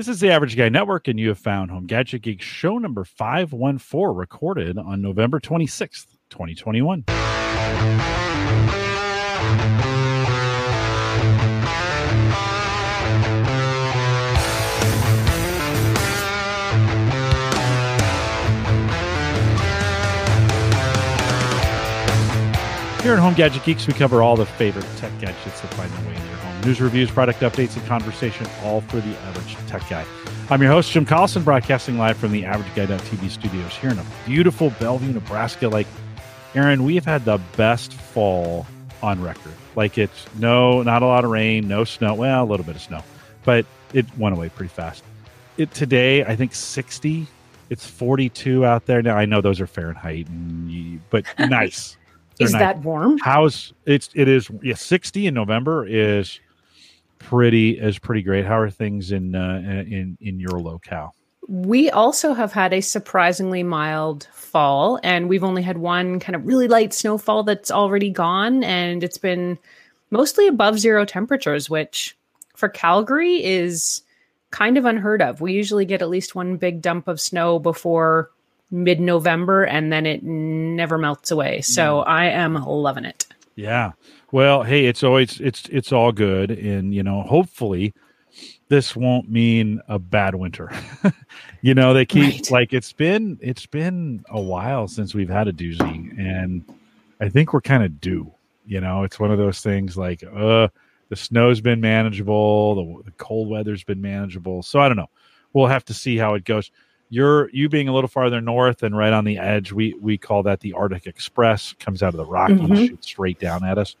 This is the Average Guy Network, and you have found Home Gadget Geek show number 514, recorded on November 26th, 2021. Here at Home Gadget Geeks, we cover all the favorite tech gadgets that find their way in your. News, reviews, product updates, and conversation, all for the average tech guy. I'm your host, Jim Collison, broadcasting live from the Average Guy.tv studios here in a beautiful Bellevue, Nebraska. Like, Erin, we have had the best fall on record. Like, it's no, not a lot of rain, no snow. Well, a little bit of snow, but it went away pretty fast. It today, I think 60. It's 42 out there now. I know those are Fahrenheit, but nice. Is that warm? How's it's it is yeah, 60 in November is pretty is pretty great. How are things in uh, in in your locale? We also have had a surprisingly mild fall, and we've only had one kind of really light snowfall that's already gone, and it's been mostly above zero temperatures, which for Calgary is kind of unheard of. We usually get at least one big dump of snow before mid November and then it never melts away. So I am loving it. Yeah. Well, hey, it's always it's it's all good and you know, hopefully this won't mean a bad winter. you know, they keep right. like it's been it's been a while since we've had a doozy and I think we're kind of due. You know, it's one of those things like uh the snow's been manageable, the, the cold weather's been manageable. So I don't know. We'll have to see how it goes you're you being a little farther north and right on the edge we we call that the arctic express comes out of the rockies mm-hmm. shoots straight down at us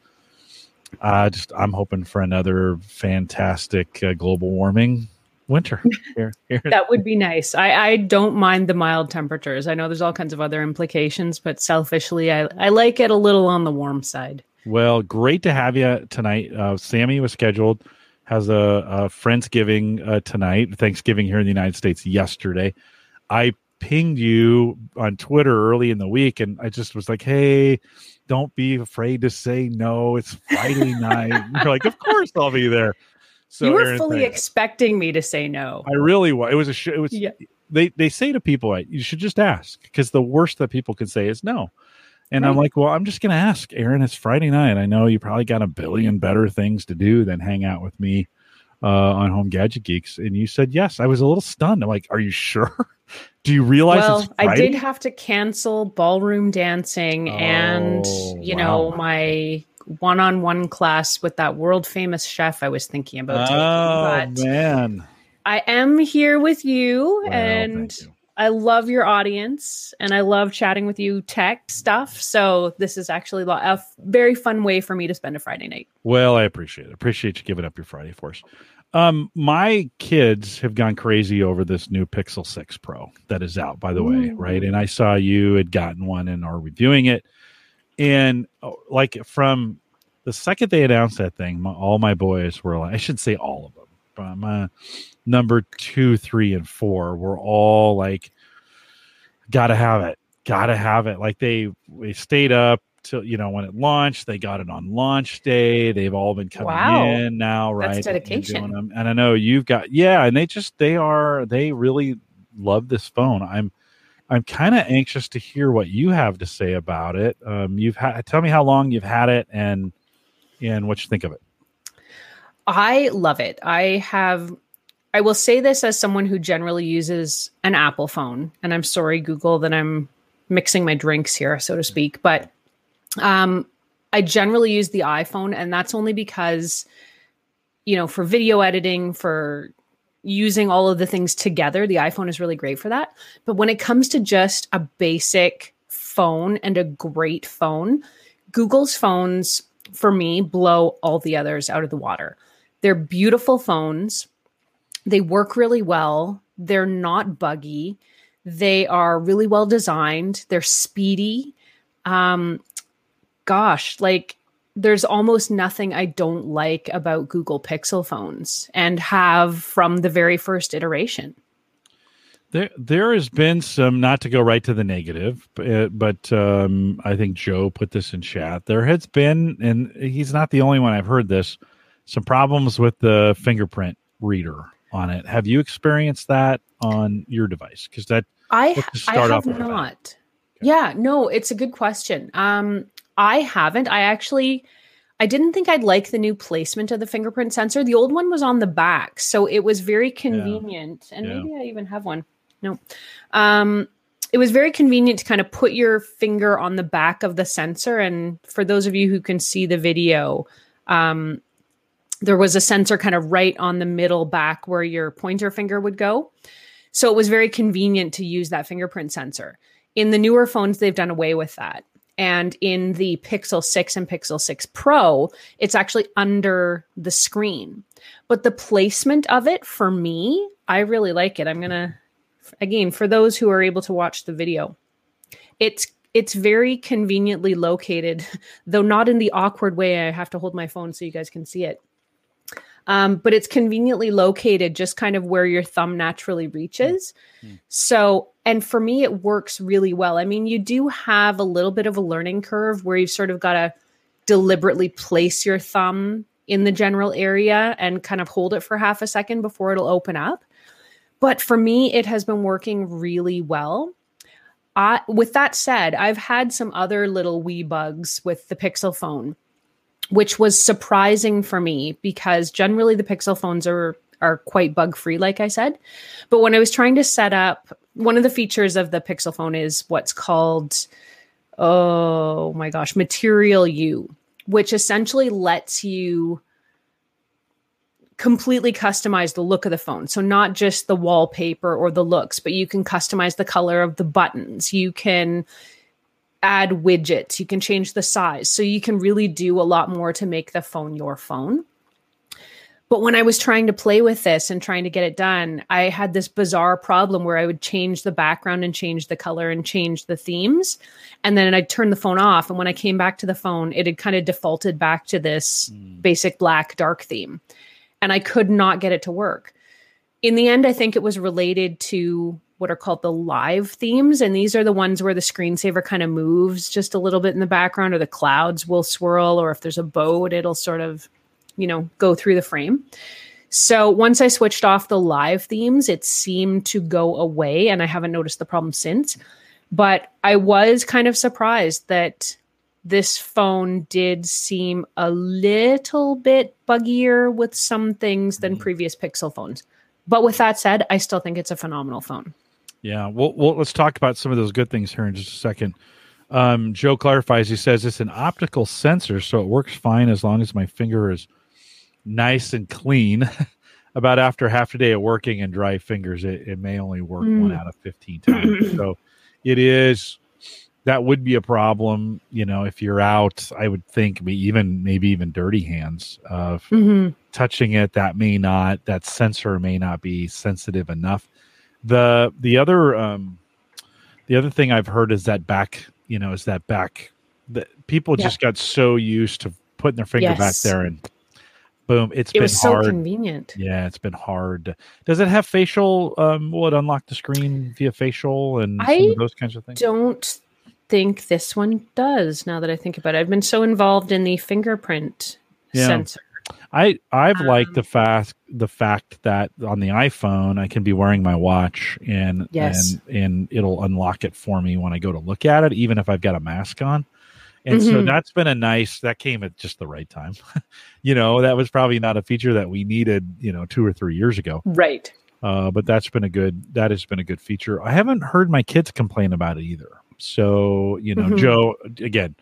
uh just i'm hoping for another fantastic uh, global warming winter here, here. that would be nice. I, I don't mind the mild temperatures. I know there's all kinds of other implications but selfishly i, I like it a little on the warm side. Well great to have you tonight. Uh, sammy was scheduled has a, a friendsgiving uh, tonight thanksgiving here in the united states yesterday. I pinged you on Twitter early in the week, and I just was like, "Hey, don't be afraid to say no. It's Friday night." you're like, "Of course I'll be there." So you were Erin, fully thanks. expecting me to say no. I really was. It was a. Sh- it was. Yeah. They they say to people, "You should just ask," because the worst that people can say is no. And right. I'm like, well, I'm just going to ask, Erin. It's Friday night. I know you probably got a billion better things to do than hang out with me uh, on Home Gadget Geeks. And you said yes. I was a little stunned. I'm like, are you sure? Do you realize? Well, I did have to cancel ballroom dancing oh, and you wow. know my one-on-one class with that world famous chef I was thinking about taking. Oh but man, I am here with you, well, and you. I love your audience, and I love chatting with you tech stuff. So this is actually a very fun way for me to spend a Friday night. Well, I appreciate it. Appreciate you giving up your Friday for us. Um, my kids have gone crazy over this new Pixel 6 Pro that is out, by the Ooh. way, right? And I saw you had gotten one and are reviewing it. And oh, like from the second they announced that thing, my, all my boys were like, I should say all of them, but my number two, three, and four were all like, gotta have it, gotta have it. Like they, they stayed up till you know when it launched. They got it on launch day. They've all been coming wow. in now, right? That's dedication. And, and I know you've got yeah, and they just they are they really love this phone. I'm I'm kind of anxious to hear what you have to say about it. Um, you've had tell me how long you've had it and and what you think of it. I love it. I have I will say this as someone who generally uses an Apple phone, and I'm sorry, Google, that I'm mixing my drinks here, so to speak, but um, I generally use the iPhone, and that's only because, you know, for video editing, for using all of the things together, the iPhone is really great for that. But when it comes to just a basic phone and a great phone, Google's phones for me blow all the others out of the water. They're beautiful phones. They work really well. They're not buggy. They are really well designed. They're speedy. Um, gosh, like there's almost nothing I don't like about Google Pixel phones and have from the very first iteration. There, there has been some, not to go right to the negative, but, but um, I think Joe put this in chat. There has been, and he's not the only one I've heard this, some problems with the fingerprint reader on it. Have you experienced that on your device? Because that I I have not. Okay. Yeah, no, it's a good question. Um, I haven't. I actually I didn't think I'd like the new placement of the fingerprint sensor. The old one was on the back, so it was very convenient. Yeah. And yeah. maybe I even have one. No. Um, it was very convenient to kind of put your finger on the back of the sensor. And for those of you who can see the video, um, there was a sensor kind of right on the middle back where your pointer finger would go. So it was very convenient to use that fingerprint sensor. In the newer phones, they've done away with that. And in the Pixel 6 and Pixel 6 Pro, it's actually under the screen. But the placement of it for me, I really like it. I'm going to again for those who are able to watch the video. It's it's very conveniently located, though not in the awkward way I have to hold my phone so you guys can see it. Um, but it's conveniently located just kind of where your thumb naturally reaches. Mm-hmm. So, and for me, it works really well. I mean, you do have a little bit of a learning curve where you've sort of got to deliberately place your thumb in the general area and kind of hold it for half a second before it'll open up. But for me, it has been working really well. I, with that said, I've had some other little wee bugs with the Pixel phone which was surprising for me because generally the Pixel phones are are quite bug free, like I said. But when I was trying to set up, one of the features of the Pixel phone is what's called, oh my gosh, Material You, which essentially lets you completely customize the look of the phone. So not just the wallpaper or the looks, but you can customize the color of the buttons. You can add widgets, you can change the size. So you can really do a lot more to make the phone your phone. But when I was trying to play with this and trying to get it done, I had this bizarre problem where I would change the background and change the color and change the themes. And then I'd turn the phone off. And when I came back to the phone, it had kind of defaulted back to this mm. basic black dark theme. And I could not get it to work. In the end, I think it was related to what are called the live themes. And these are the ones where the screensaver kind of moves just a little bit in the background, or the clouds will swirl, or if there's a boat, it'll sort of, you know, go through the frame. So once I switched off the live themes, it seemed to go away. And I haven't noticed the problem since. But I was kind of surprised that this phone did seem a little bit buggier with some things than mm-hmm. previous Pixel phones. But with that said, I still think it's a phenomenal phone. Yeah, well, well, let's talk about some of those good things here in just a second. Um, Joe clarifies. He says it's an optical sensor, so it works fine as long as my finger is nice and clean. about after half a day of working and dry fingers, it, it may only work mm. one out of fifteen times. so it is that would be a problem. You know, if you're out, I would think even maybe even dirty hands of mm-hmm. touching it. That may not that sensor may not be sensitive enough the the other um, the other thing I've heard is that back, you know, is that back that people yeah. just got so used to putting their finger yes. back there and boom, it's it been was hard. so convenient. Yeah, it's been hard. Does it have facial? Um, will it unlock the screen via facial and I those kinds of things? Don't think this one does. Now that I think about it, I've been so involved in the fingerprint yeah. sensor I I've um, liked the fact the fact that on the iPhone I can be wearing my watch and yes. and and it'll unlock it for me when I go to look at it, even if I've got a mask on. And mm-hmm. so that's been a nice that came at just the right time. you know, that was probably not a feature that we needed, you know, two or three years ago. Right. Uh, but that's been a good that has been a good feature. I haven't heard my kids complain about it either. So, you know, mm-hmm. Joe again,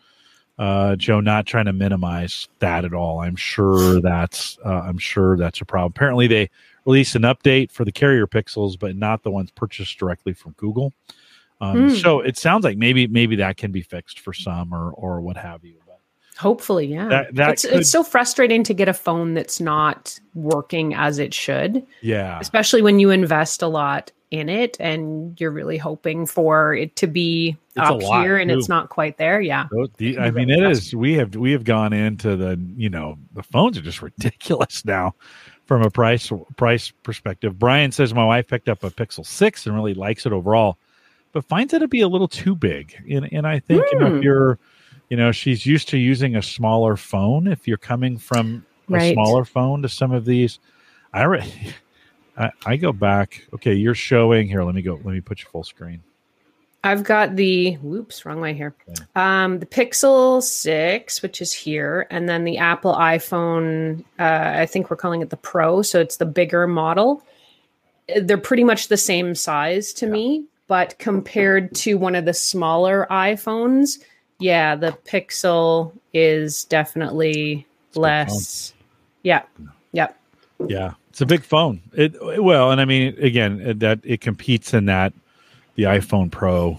uh, Joe, not trying to minimize that at all. I'm sure that's uh, I'm sure that's a problem. Apparently, they released an update for the carrier pixels, but not the ones purchased directly from Google. Um, mm. So it sounds like maybe maybe that can be fixed for some or or what have you. But Hopefully, yeah. That, that it's, could, it's so frustrating to get a phone that's not working as it should. Yeah. Especially when you invest a lot in it and you're really hoping for it to be it's up here and it's not quite there. Yeah. the, I mean, it is. We have we have gone into the you know the phones are just ridiculous now from a price price perspective. Brian says my wife picked up a Pixel Six and really likes it overall, but finds it to be a little too big. And and I think mm. you know, if hmm. you're you know she's used to using a smaller phone. If you're coming from a smaller phone to some of these, I. Re- I, I go back. Okay, you're showing here. Let me go. Let me put you full screen. I've got the whoops, wrong way here. Okay. Um, the Pixel 6, which is here, and then the Apple iPhone, uh, I think we're calling it the Pro, so it's the bigger model. They're pretty much the same size to yeah. me, but compared to one of the smaller iPhones, yeah, the Pixel is definitely it's less. Yeah. Yep. Yeah. It's a big phone. It well, and I mean again, that it competes in that the iPhone Pro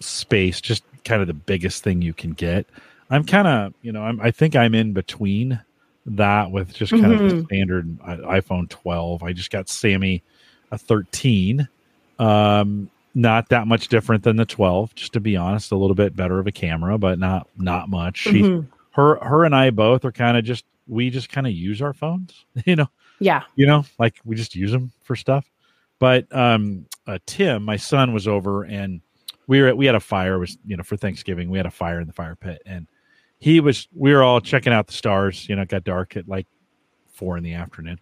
space, just kind of the biggest thing you can get. I'm kind of, you know, I'm, I think I'm in between that with just kind mm-hmm. of the standard iPhone 12. I just got Sammy a 13. Um, not that much different than the 12, just to be honest, a little bit better of a camera, but not not much. She, mm-hmm. her, her and I both are kind of just we just kind of use our phones, you know. Yeah. You know, like we just use them for stuff. But um, uh, Tim, my son, was over and we were at, we had a fire. Was you know for Thanksgiving we had a fire in the fire pit and he was we were all checking out the stars. You know, it got dark at like four in the afternoon,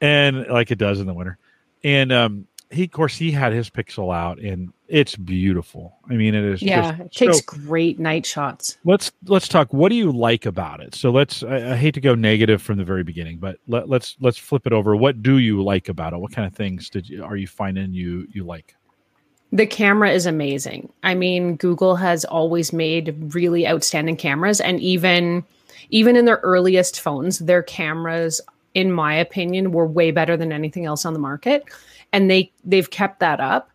and like it does in the winter. And um, he, of course, he had his pixel out, and it's beautiful. I mean, it is. Yeah, it takes so, great night shots. Let's let's talk. What do you like about it? So let's. I, I hate to go negative from the very beginning, but let, let's let's flip it over. What do you like about it? What kind of things did you are you finding you you like? The camera is amazing. I mean, Google has always made really outstanding cameras, and even even in their earliest phones, their cameras, in my opinion, were way better than anything else on the market and they they've kept that up.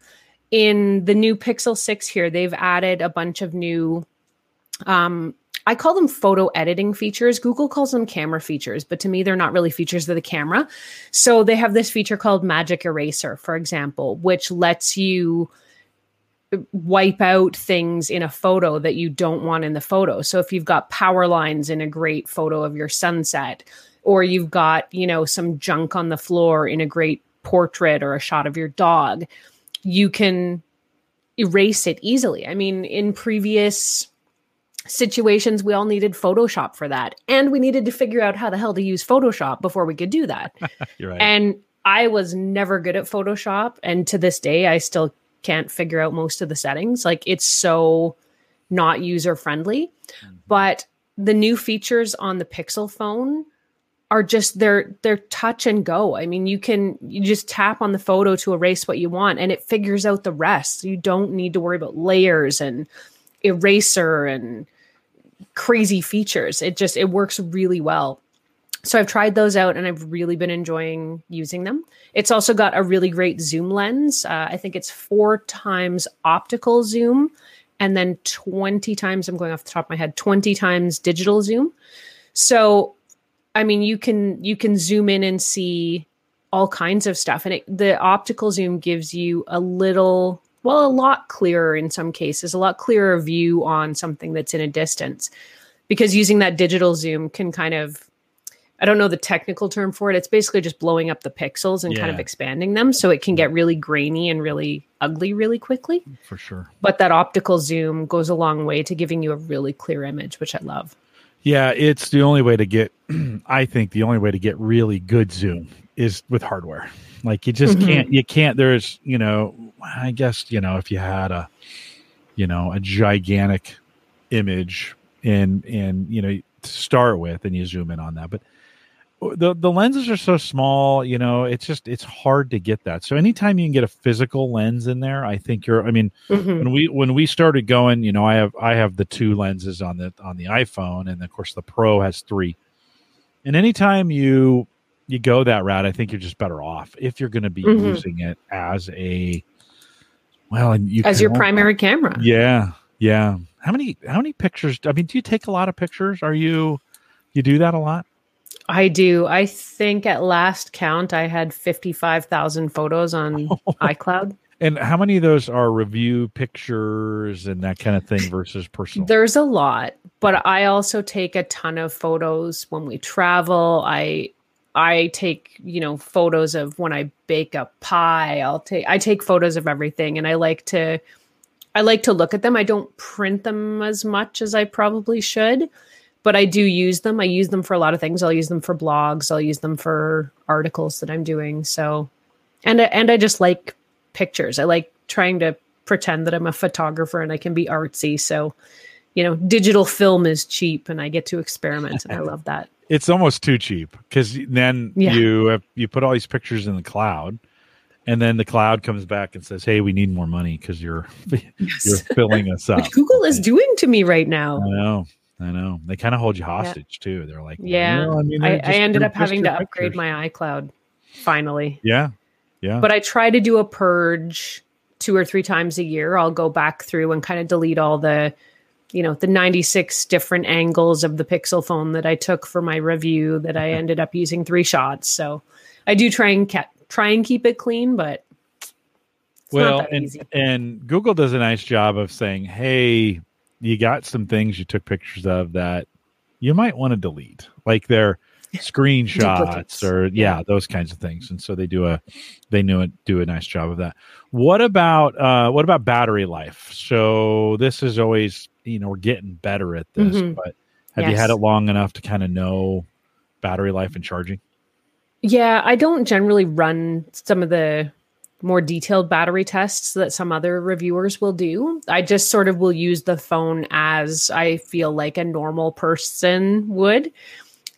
In the new Pixel 6 here, they've added a bunch of new um I call them photo editing features. Google calls them camera features, but to me, they're not really features of the camera. So they have this feature called Magic Eraser, for example, which lets you wipe out things in a photo that you don't want in the photo. So if you've got power lines in a great photo of your sunset, or you've got, you know, some junk on the floor in a great portrait or a shot of your dog, you can erase it easily. I mean, in previous situations, we all needed Photoshop for that. And we needed to figure out how the hell to use Photoshop before we could do that. right. And I was never good at Photoshop. And to this day, I still can't figure out most of the settings. Like it's so not user friendly. Mm-hmm. But the new features on the Pixel phone are just they're they're touch and go. I mean, you can you just tap on the photo to erase what you want and it figures out the rest. You don't need to worry about layers and eraser and crazy features. It just it works really well. So I've tried those out and I've really been enjoying using them. It's also got a really great zoom lens. Uh, I think it's four times optical zoom and then 20 times, I'm going off the top of my head, 20 times digital zoom. So I mean, you can you can zoom in and see all kinds of stuff, and it, the optical zoom gives you a little, well, a lot clearer in some cases, a lot clearer view on something that's in a distance, because using that digital zoom can kind of I don't know the technical term for it. It's basically just blowing up the pixels and yeah. kind of expanding them so it can get really grainy and really ugly really quickly. For sure. But that optical zoom goes a long way to giving you a really clear image, which I love. Yeah, it's the only way to get. I think the only way to get really good zoom is with hardware. Like you just mm-hmm. can't. You can't. There's you know. I guess you know if you had a, you know, a gigantic image and and you know to start with and you zoom in on that, but the the lenses are so small you know it's just it's hard to get that. So anytime you can get a physical lens in there i think you're i mean mm-hmm. when we when we started going you know i have i have the two lenses on the on the iphone and of course the pro has three. And anytime you you go that route i think you're just better off if you're going to be mm-hmm. using it as a well and you as your primary camera. Yeah yeah. How many how many pictures i mean do you take a lot of pictures? Are you you do that a lot I do. I think at last count, I had 55,000 photos on oh. iCloud. And how many of those are review pictures and that kind of thing versus personal? There's a lot, but I also take a ton of photos when we travel. I I take, you know, photos of when I bake a pie. I'll take I take photos of everything and I like to I like to look at them. I don't print them as much as I probably should but I do use them. I use them for a lot of things. I'll use them for blogs. I'll use them for articles that I'm doing. So and and I just like pictures. I like trying to pretend that I'm a photographer and I can be artsy. So, you know, digital film is cheap and I get to experiment and I love that. It's almost too cheap because then yeah. you have, you put all these pictures in the cloud and then the cloud comes back and says, "Hey, we need more money because you're yes. you're filling us up." Which Google is doing to me right now. I know. I know. They kind of hold you hostage yeah. too. They're like, yeah. Well, I, mean, I, I, ended up having to upgrade my iCloud finally. Yeah, yeah. But I try to do a purge two or three times a year. I'll go back through and kind of delete all the, you know, the 96 different angles of the Pixel phone that I took for my review that I ended up using three shots. So I do try and try and keep it clean, but well, and easy. and Google does a nice job of saying, "Hey, you got some things you took pictures of that you might want to delete, like their screenshots or yeah, yeah, those kinds of things." And so they do a they knew it do a nice job of that. What about uh, what about battery life? So this is always you know we're getting better at this, mm-hmm. but have yes. you had it long enough to kind of know battery life and charging? Yeah, I don't generally run some of the more detailed battery tests that some other reviewers will do. I just sort of will use the phone as I feel like a normal person would.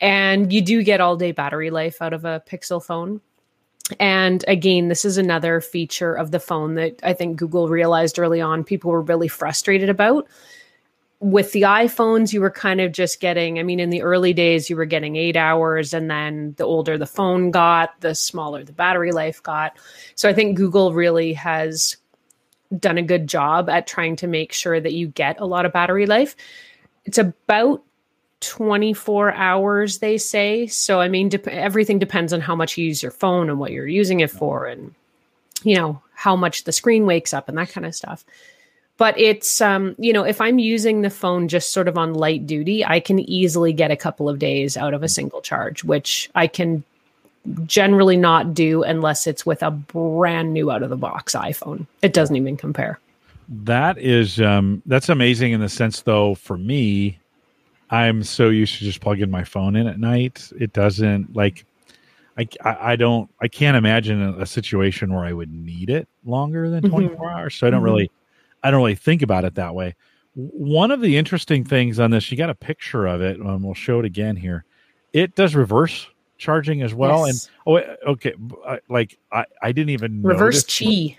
And you do get all day battery life out of a Pixel phone. And again, this is another feature of the phone that I think Google realized early on people were really frustrated about with the iPhones, you were kind of just getting, I mean, in the early days, you were getting eight hours, and then the older the phone got, the smaller the battery life got. So I think Google really has done a good job at trying to make sure that you get a lot of battery life. It's about 24 hours, they say. So, I mean, everything depends on how much you use your phone and what you're using it for, and, you know, how much the screen wakes up and that kind of stuff but it's um, you know if i'm using the phone just sort of on light duty i can easily get a couple of days out of a single charge which i can generally not do unless it's with a brand new out of the box iphone it doesn't even compare that is um, that's amazing in the sense though for me i'm so used to just plugging my phone in at night it doesn't like I, I don't I can't imagine a, a situation where I would need it longer than 24 mm-hmm. hours. So I don't mm-hmm. really I don't really think about it that way. One of the interesting things on this, you got a picture of it, and we'll show it again here. It does reverse charging as well, yes. and oh, okay, like I, I didn't even reverse chi.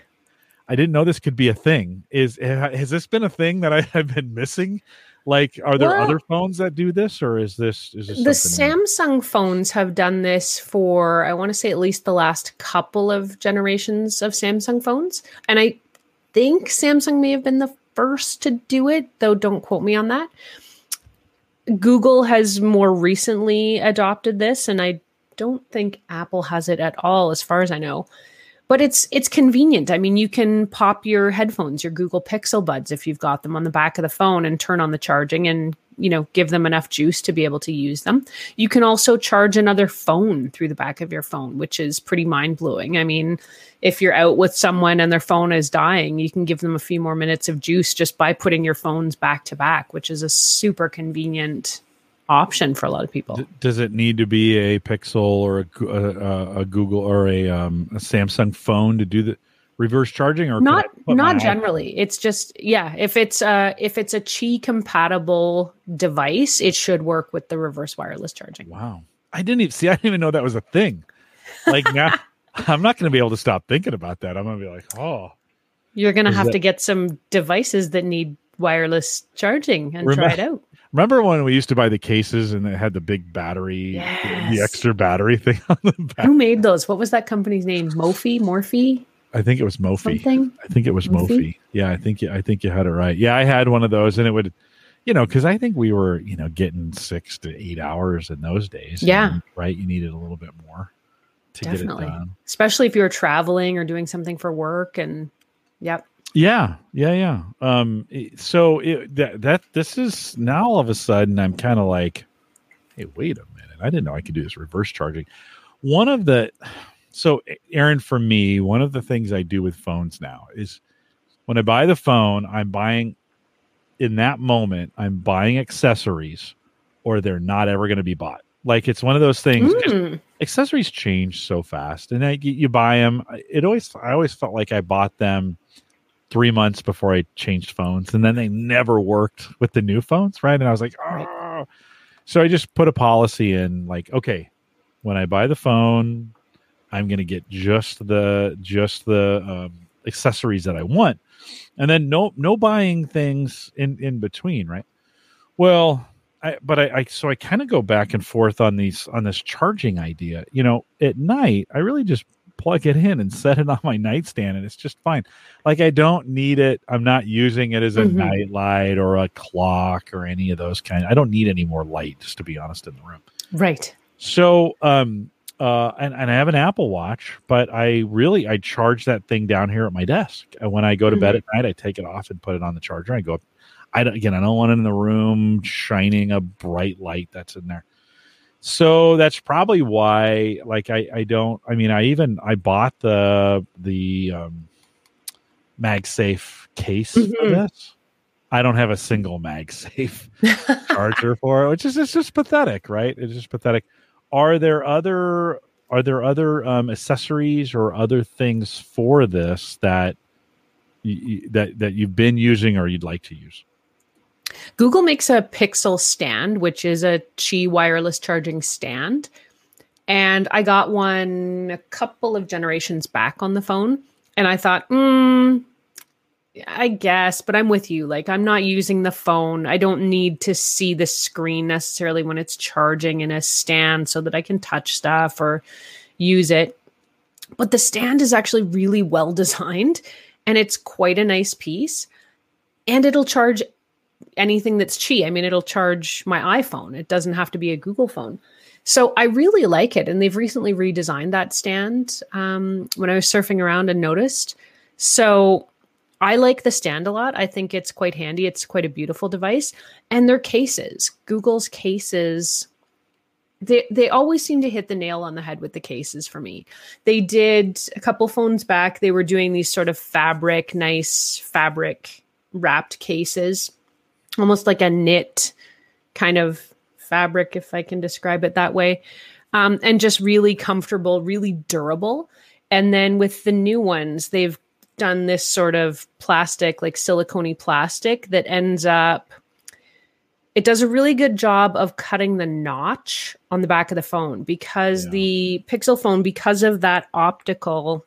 I didn't know this could be a thing. Is has this been a thing that I have been missing? Like, are there well, other phones that do this, or is this is this the Samsung new? phones have done this for I want to say at least the last couple of generations of Samsung phones, and I think Samsung may have been the first to do it, though don't quote me on that. Google has more recently adopted this, and I don't think Apple has it at all, as far as I know. But it's it's convenient. I mean, you can pop your headphones, your Google Pixel Buds, if you've got them on the back of the phone, and turn on the charging, and you know give them enough juice to be able to use them. You can also charge another phone through the back of your phone, which is pretty mind blowing. I mean, if you're out with someone and their phone is dying, you can give them a few more minutes of juice just by putting your phones back to back, which is a super convenient option for a lot of people. Does it need to be a Pixel or a, a, a Google or a, um, a, Samsung phone to do the reverse charging? Or not not generally. It's just yeah. If it's uh if it's a Qi compatible device, it should work with the reverse wireless charging. Wow, I didn't even see. I didn't even know that was a thing. Like now. I'm not going to be able to stop thinking about that. I'm going to be like, oh. You're going to have that... to get some devices that need wireless charging and remember, try it out. Remember when we used to buy the cases and it had the big battery, yes. the extra battery thing on the back? Who made those? What was that company's name? Mophie? Morphe? I think it was Mophie. Something? I think it was Mophie. Mophie. Yeah, I think I think you had it right. Yeah, I had one of those, and it would, you know, because I think we were, you know, getting six to eight hours in those days. Yeah, and, right. You needed a little bit more to Definitely. get it done. Especially if you were traveling or doing something for work and yep. Yeah, yeah, yeah. Um so it, that that this is now all of a sudden I'm kind of like hey, wait a minute. I didn't know I could do this reverse charging. One of the so Erin for me, one of the things I do with phones now is when I buy the phone, I'm buying in that moment, I'm buying accessories or they're not ever going to be bought Like it's one of those things. Mm. Accessories change so fast, and I, you, you buy them. It always, I always felt like I bought them three months before I changed phones, and then they never worked with the new phones, right? And I was like, oh. So I just put a policy in, like, okay, when I buy the phone, I'm going to get just the just the um, accessories that I want, and then no no buying things in in between, right? Well, I, but I, I so I kind of go back and forth on these on this charging idea. You know, at night I really just plug it in and set it on my nightstand, and it's just fine. Like I don't need it. I'm not using it as a Mhm. night light or a clock or any of those kind. I don't need any more light, just to be honest, in the room. Right. So, um, uh, and, and I have an Apple Watch, but I really I charge that thing down here at my desk. And when I go to bed at night, I take it off and put it on the charger. I go, I don't, again, I don't want it in the room shining a bright light that's in there. So that's probably why, like, I I don't. I mean, I even I bought the the um, MagSafe case for Mhm. this. I don't have a single MagSafe charger for it, which is it's just pathetic, right? It's just pathetic. Are there other are there other um, accessories or other things for this that that that you've been using or you'd like to use? Google makes a Pixel stand, which is a Qi wireless charging stand. And I got one a couple of generations back on the phone. And I thought, mm, I guess, but I'm with you. Like, I'm not using the phone. I don't need to see the screen necessarily when it's charging in a stand so that I can touch stuff or use it. But the stand is actually really well designed and it's quite a nice piece. And it'll charge anything that's Qi. I mean, it'll charge my iPhone. It doesn't have to be a Google phone. So I really like it. And they've recently redesigned that stand um, when I was surfing around and noticed. So I like the stand a lot. I think it's quite handy. It's quite a beautiful device. And their cases, Google's cases, they they always seem to hit the nail on the head with the cases for me. They did a couple phones back. They were doing these sort of fabric, nice fabric wrapped cases, almost like a knit kind of fabric, if I can describe it that way, um, and just really comfortable, really durable. And then with the new ones, they've done this sort of plastic, like silicone plastic, that ends up. It does a really good job of cutting the notch on the back of the phone because Yeah. the Pixel phone, because of that optical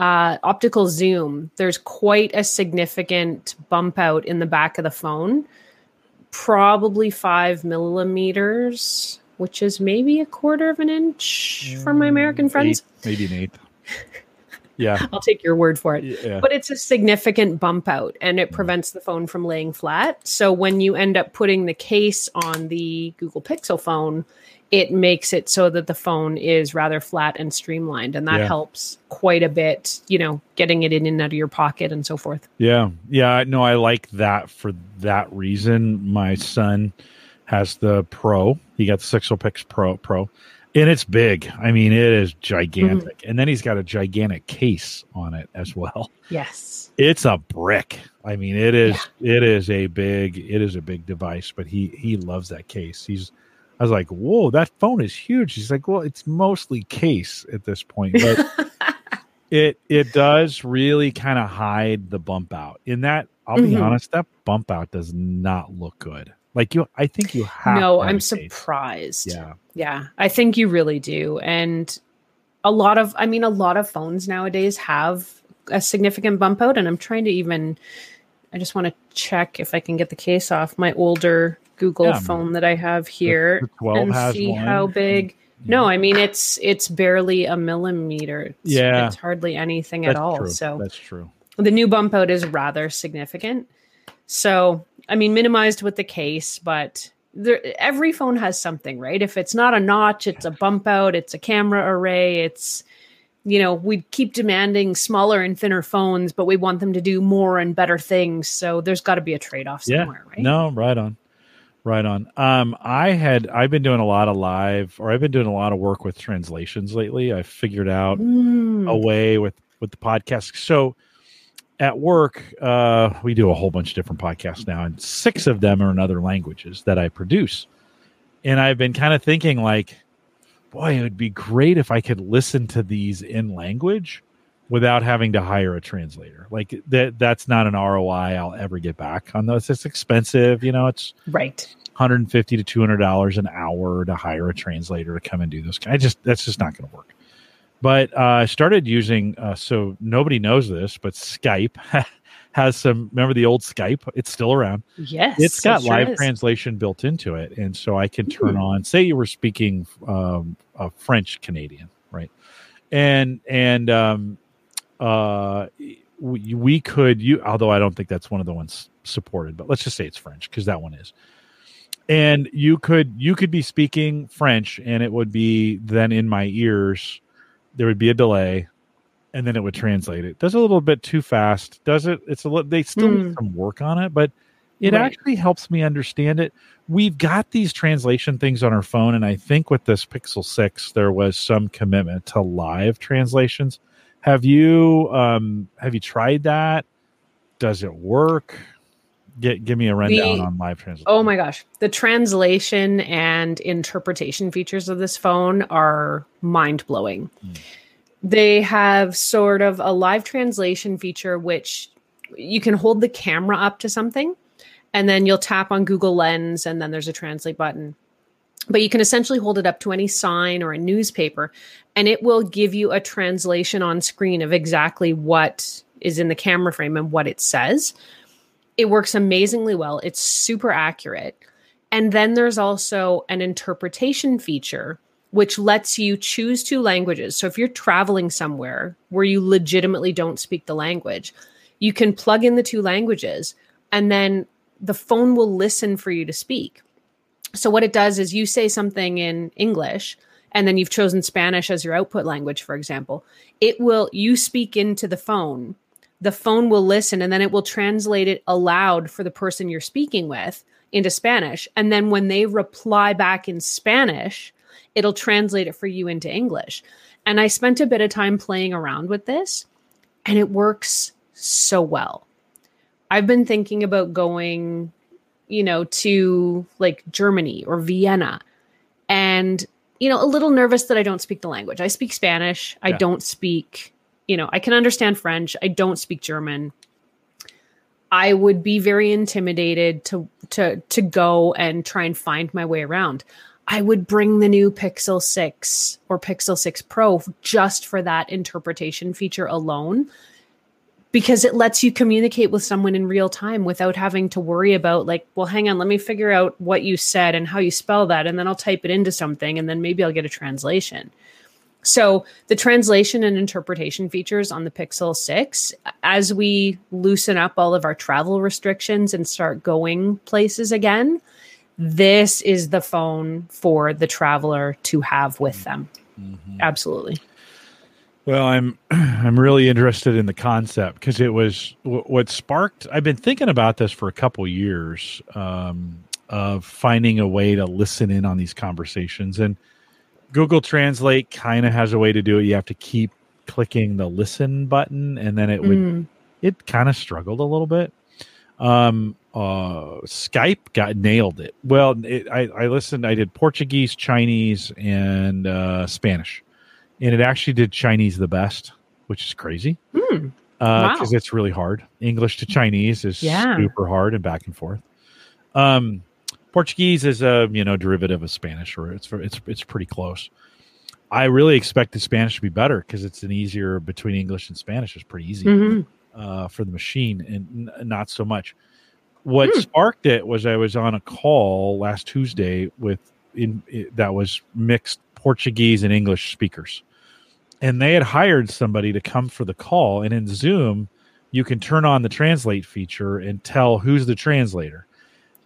uh, optical zoom, there's quite a significant bump out in the back of the phone, probably five millimeters, which is maybe a quarter of an inch for my American friends. Eight, maybe an eighth. Yeah, I'll take your word for it. yeah, But it's a significant bump out and it mm. prevents the phone from laying flat. So when you end up putting the case on the Google Pixel phone, it makes it so that the phone is rather flat and streamlined. And that Yeah. helps quite a bit, you know, getting it in and out of your pocket and so forth. yeah, yeah. No, I like that for that reason. My son has the Pro. He got the Sixopix Pro Pro, and it's big. I mean, it is gigantic. And then he's got a gigantic case on it as well. Yes. It's a brick. I mean, it is it is a big it is a big device, but he he loves that case. He's I was like, "Whoa, that phone is huge." He's like, "Well, it's mostly case at this point." But it it does really kind of hide the bump out. In that, I'll be Mhm. honest, that bump out does not look good. Like you I think you have no, I'm surprised. Yeah. Yeah, I think you really do. And a lot of, I mean, a lot of phones nowadays have a significant bump out. And I'm trying to even, I just want to check if I can get the case off my older Google Yeah, phone that I have here The 12 and has see one. how big. No, I mean it's it's barely a millimeter. It's, Yeah. it's hardly anything That's at all. true. So That's true. the new bump out is rather significant. So, I mean, minimized with the case, but there, every phone has something, right? If it's not a notch, it's a bump out, it's a camera array, it's, you know, we keep demanding smaller and thinner phones, but we want them to do more and better things. So there's got to be a trade off Yeah. somewhere, right? No, right on. Right on. Um, I had I've been doing a lot of live or I've been doing a lot of work with translations lately. I figured out Mm, a way with with the podcast. So at work, uh, we do a whole bunch of different podcasts now, and six of them are in other languages that I produce. and I've been kind of thinking like, boy, it would be great if I could listen to these in language without having to hire a translator. Like that that's not an ROI I'll ever get back on those. It's expensive, you know, it's right. 150 to 200 dollars an hour to hire a translator to come and do this. I just that's just not going to work. But uh, I started using uh, so nobody knows this, but Skype has some. Remember the old Skype? It's still around. Yes, it's got sure live is. translation built into it, and so I can turn mm. on. Say you were speaking um, a French Canadian, right? And and um, uh, we, we could you. Although I don't think that's one of the ones supported, but let's just say it's French because that one is and you could you could be speaking french and it would be then in my ears there would be a delay and then it would translate it. Does a little bit too fast. Does it? It's a little. They still mm. need hmm. some work on it, but it right. actually helps me understand it. We've got these translation things on our phone, and I think with this Pixel Six, there was some commitment to live translations. Have you um, have you tried that? Does it work? Get, give me a rundown the, on live translation. Oh my gosh. The translation and interpretation features of this phone are mind blowing. Mm. They have sort of a live translation feature, which you can hold the camera up to something and then you'll tap on Google Lens and then there's a translate button. But you can essentially hold it up to any sign or a newspaper and it will give you a translation on screen of exactly what is in the camera frame and what it says. It works amazingly well. It's super accurate. And then there's also an interpretation feature, which lets you choose two languages. So if you're traveling somewhere where you legitimately don't speak the language, you can plug in the two languages and then the phone will listen for you to speak. So what it does is you say something in English and then you've chosen Spanish as your output language, for example. It will, you speak into the phone the phone will listen and then it will translate it aloud for the person you're speaking with into Spanish. And then when they reply back in Spanish, it'll translate it for you into English. And I spent a bit of time playing around with this and it works so well. I've been thinking about going, you know, to like Germany or Vienna and, you know, a little nervous that I don't speak the language. I speak Spanish, yeah. I don't speak you know, I can understand French. I don't speak German. I would be very intimidated to to to go and try and find my way around. I would bring the new Pixel 6 or Pixel 6 Pro just for that interpretation feature alone because it lets you communicate with someone in real time without having to worry about like, well, hang on, let me figure out what you said and how you spell that and then I'll type it into something and then maybe I'll get a translation. So the translation and interpretation features on the Pixel 6, as we loosen up all of our travel restrictions and start going places again, this is the phone for the traveler to have with them. Mm-hmm. Absolutely. Well, I'm I'm really interested in the concept because it was what sparked. I've been thinking about this for a couple years um, of finding a way to listen in on these conversations and Google Translate kind of has a way to do it. You have to keep clicking the listen button, and then it would. Mm. It kind of struggled a little bit. Um, uh, Skype got nailed it. Well, it, I, I listened. I did Portuguese, Chinese, and uh, Spanish, and it actually did Chinese the best, which is crazy. Mm. Uh, because wow. it's really hard. English to Chinese is yeah. super hard and back and forth. Um, Portuguese is a you know derivative of Spanish, or it's it's it's pretty close. I really expected Spanish to be better because it's an easier between English and Spanish is pretty easy mm-hmm. uh, for the machine, and n- not so much. What hmm. sparked it was I was on a call last Tuesday with in that was mixed Portuguese and English speakers, and they had hired somebody to come for the call. And in Zoom, you can turn on the translate feature and tell who's the translator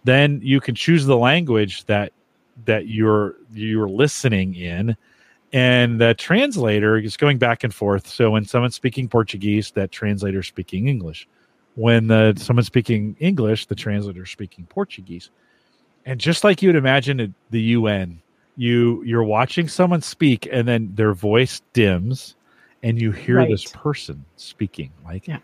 then you can choose the language that that you're you're listening in. And the translator is going back and forth. So when someone's speaking portuguese that translator speaking english. When the someone's speaking english the translator speaking portuguese. And just like you'd imagine the un you you're watching someone speak and then their voice dims and you hear right. this person speaking like yeah.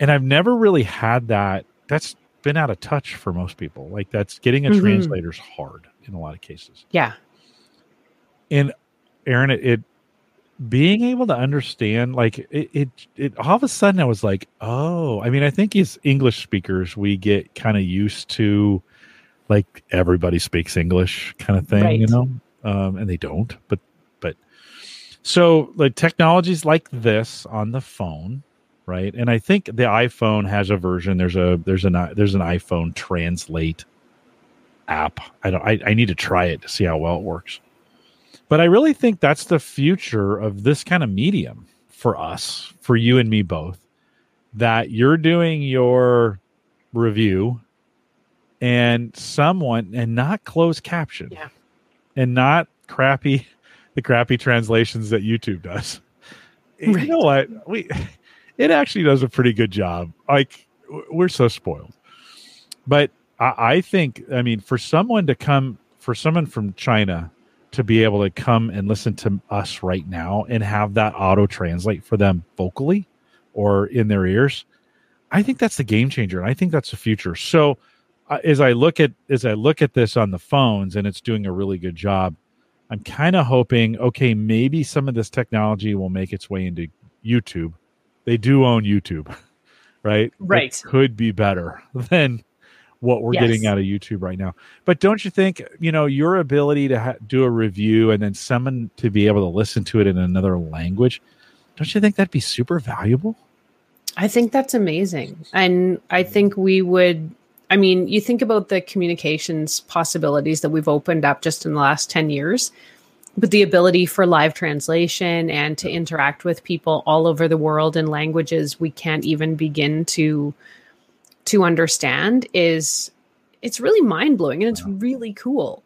and i've never really had that. That's been out of touch for most people. Like that's getting a mm-hmm. translator's hard. in a lot of cases. Yeah. And Erin, it, it being able to understand like it, it, it all of a sudden i was like oh i mean i think as english speakers we get kind of used to like everybody speaks english kind of thing Right. you know um and they don't but but so like technologies like this on the phone right and i think the iphone has a version there's a there's an there's an iphone translate app i don't i, I need to try it to see how well it works but I really think that's the future of this kind of medium for us, for you and me both. That you're doing your review and someone and not closed caption. Yeah. And not crappy the crappy translations that YouTube does. You know what? We it actually does a pretty good job. Like we're so spoiled. But I, I think I mean for someone to come for someone from China to be able to come and listen to us right now and have that auto translate for them vocally or in their ears i think that's the game changer and i think that's the future so uh, as i look at as i look at this on the phones and it's doing a really good job i'm kind of hoping okay maybe some of this technology will make its way into youtube they do own youtube right It Right. could be better than what we're getting out of YouTube right now. But don't you think, you know, your ability to ha- do a review and then someone to be able to listen to it in another language, don't you think that'd be super valuable? I think that's amazing. And I think we would, I mean, you think about the communications possibilities that we've opened up just in the last 10 years, but the ability for live translation and to interact with people all over the world in languages we can't even begin to to understand is it's really mind-blowing and it's really cool.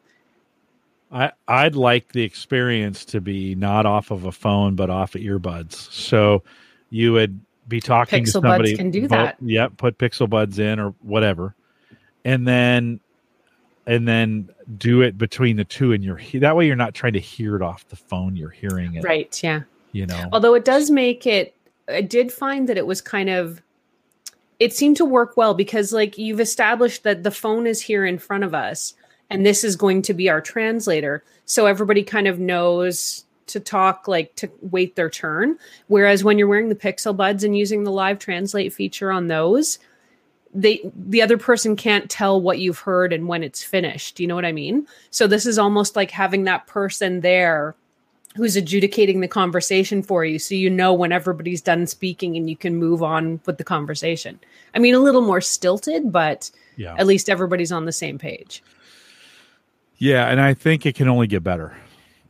I I'd like the experience to be not off of a phone but off of earbuds. So you would be talking to Pixel Buds can do vo- that. Yep, put Pixel Buds in or whatever, and then and then do it between the two in your. he- That way, you're not trying to hear it off the phone. You're hearing it. Right, yeah. You know. Although it does make it, I did find that it was kind of, it seemed to work well because, like, you've established that the phone is here in front of us and this is going to be our translator. So everybody kind of knows to talk, like, to wait their turn. Whereas when you're wearing the Pixel Buds and using the live translate feature on those, they the other person can't tell what you've heard and when it's finished. You know what I mean? So this is almost like having that person there who's adjudicating the conversation for you so you know when everybody's done speaking and you can move on with the conversation. I mean a little more stilted, but yeah. at least everybody's on the same page. Yeah, and I think it can only get better.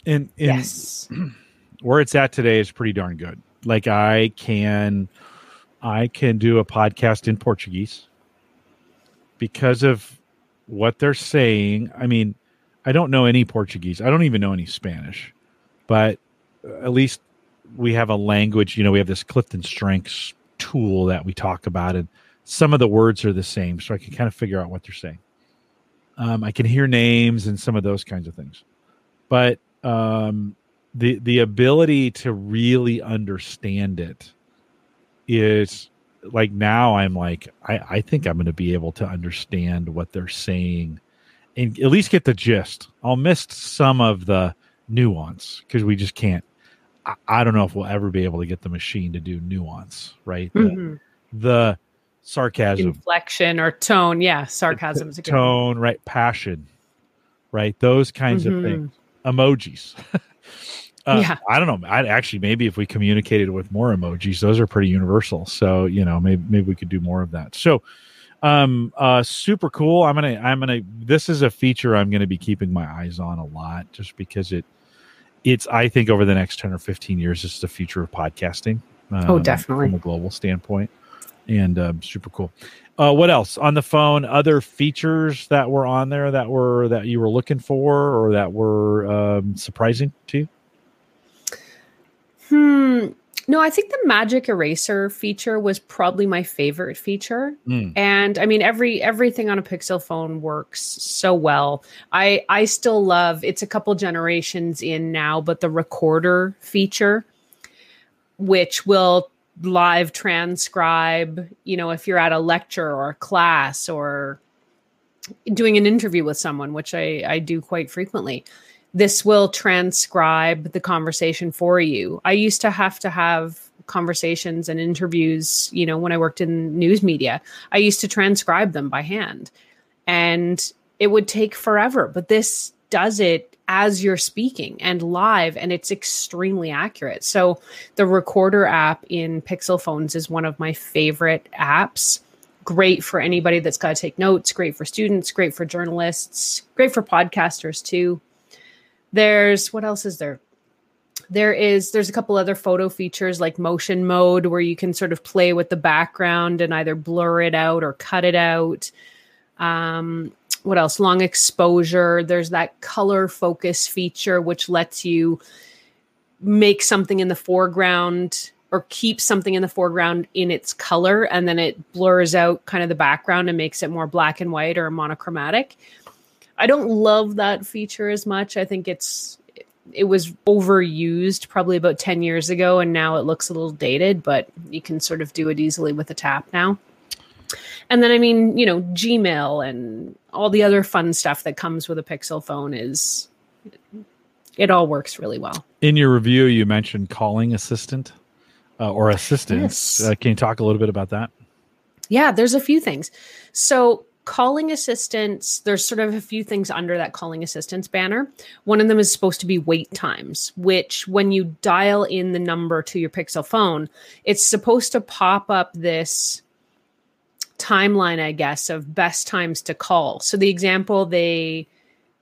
And, and yes. where it's at today is pretty darn good. Like I can I can do a podcast in Portuguese because of what they're saying. I mean, I don't know any Portuguese. I don't even know any Spanish. But at least we have a language, you know, we have this Clifton Strengths tool that we talk about and some of the words are the same so I can kind of figure out what they're saying. Um, I can hear names and some of those kinds of things. But um, the the ability to really understand it is like now I'm like I, I think I'm going to be able to understand what they're saying and at least get the gist. I'll miss some of the nuance because we just can't. I, I don't know if we'll ever be able to get the machine to do nuance, right? The, Mhm. the sarcasm, Inflection or tone. Yeah. Sarcasm is a good one. tone, right? Passion, right? Those kinds of Mhm. things. Emojis. Uh, Yeah. I don't know. I'd actually maybe if we communicated with more emojis, those are pretty universal. So you know, maybe maybe we could do more of that. So, um, uh, super cool. I'm gonna I'm gonna. This is a feature I'm gonna be keeping my eyes on a lot, just because it it's I think over the next ten or fifteen years, it's the future of podcasting. Oh, um, definitely. from a global standpoint, and um, super cool. Uh, what else on the phone? Other features that were on there that were that you were looking for or that were um, surprising to you? Hmm. No, I think the magic eraser feature was probably my favorite feature. Mm. And I mean every everything on a Pixel phone works so well. I I still love it's a couple generations in now, but the recorder feature which will live transcribe, you know, if you're at a lecture or a class or doing an interview with someone, which I, I do quite frequently. This will transcribe the conversation for you. I used to have to have conversations and interviews, you know, when I worked in news media, I used to transcribe them by hand and it would take forever. But this does it as you're speaking and live, and it's extremely accurate. So, the recorder app in Pixel phones is one of my favorite apps. Great for anybody that's got to take notes, great for students, great for journalists, great for podcasters too. There's what else is there? there is there's a couple other photo features like motion mode where you can sort of play with the background and either blur it out or cut it out. Um, what else? Long exposure. There's that color focus feature which lets you make something in the foreground or keep something in the foreground in its color and then it blurs out kind of the background and makes it more black and white or monochromatic i don't love that feature as much. I think it's it was overused probably about 10 years ago and now it looks a little dated but you can sort of do it easily with a tap now. And then i mean you know gmail and all the other fun stuff that comes with a pixel phone is it all works really well. In your review you mentioned calling assistant uh, or assistants. Yes. uh, can you talk a little bit about that? Yeah there's a few things. So calling assistance, there's sort of a few things under that calling assistance banner. One of them is supposed to be wait times, which when you dial in the number to your Pixel phone, it's supposed to pop up this timeline, I guess, of best times to call. So the example they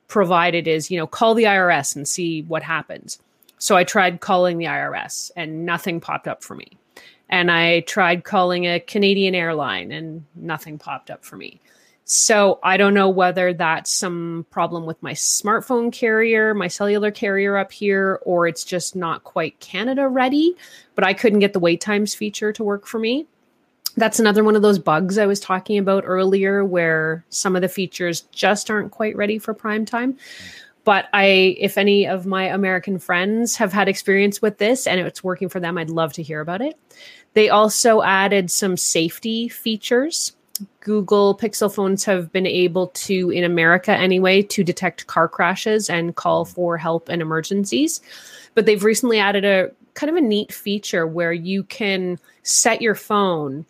provided is, you know, call the IRS and see what happens. So I tried calling the IRS and nothing popped up for me. And I tried calling a Canadian airline and nothing popped up for me. So I don't know whether that's some problem with my smartphone carrier, my cellular carrier up here, or it's just not quite Canada ready. But I couldn't get the wait times feature to work for me. That's another one of those bugs I was talking about earlier where some of the features just aren't quite ready for prime time. But I, if any of my American friends have had experience with this and it's working for them, I'd love to hear about it. They also added some safety features Google Pixel phones have been able to, in America anyway, to detect car crashes and call for help and emergencies. But they've recently added a kind of a neat feature where you can set your phone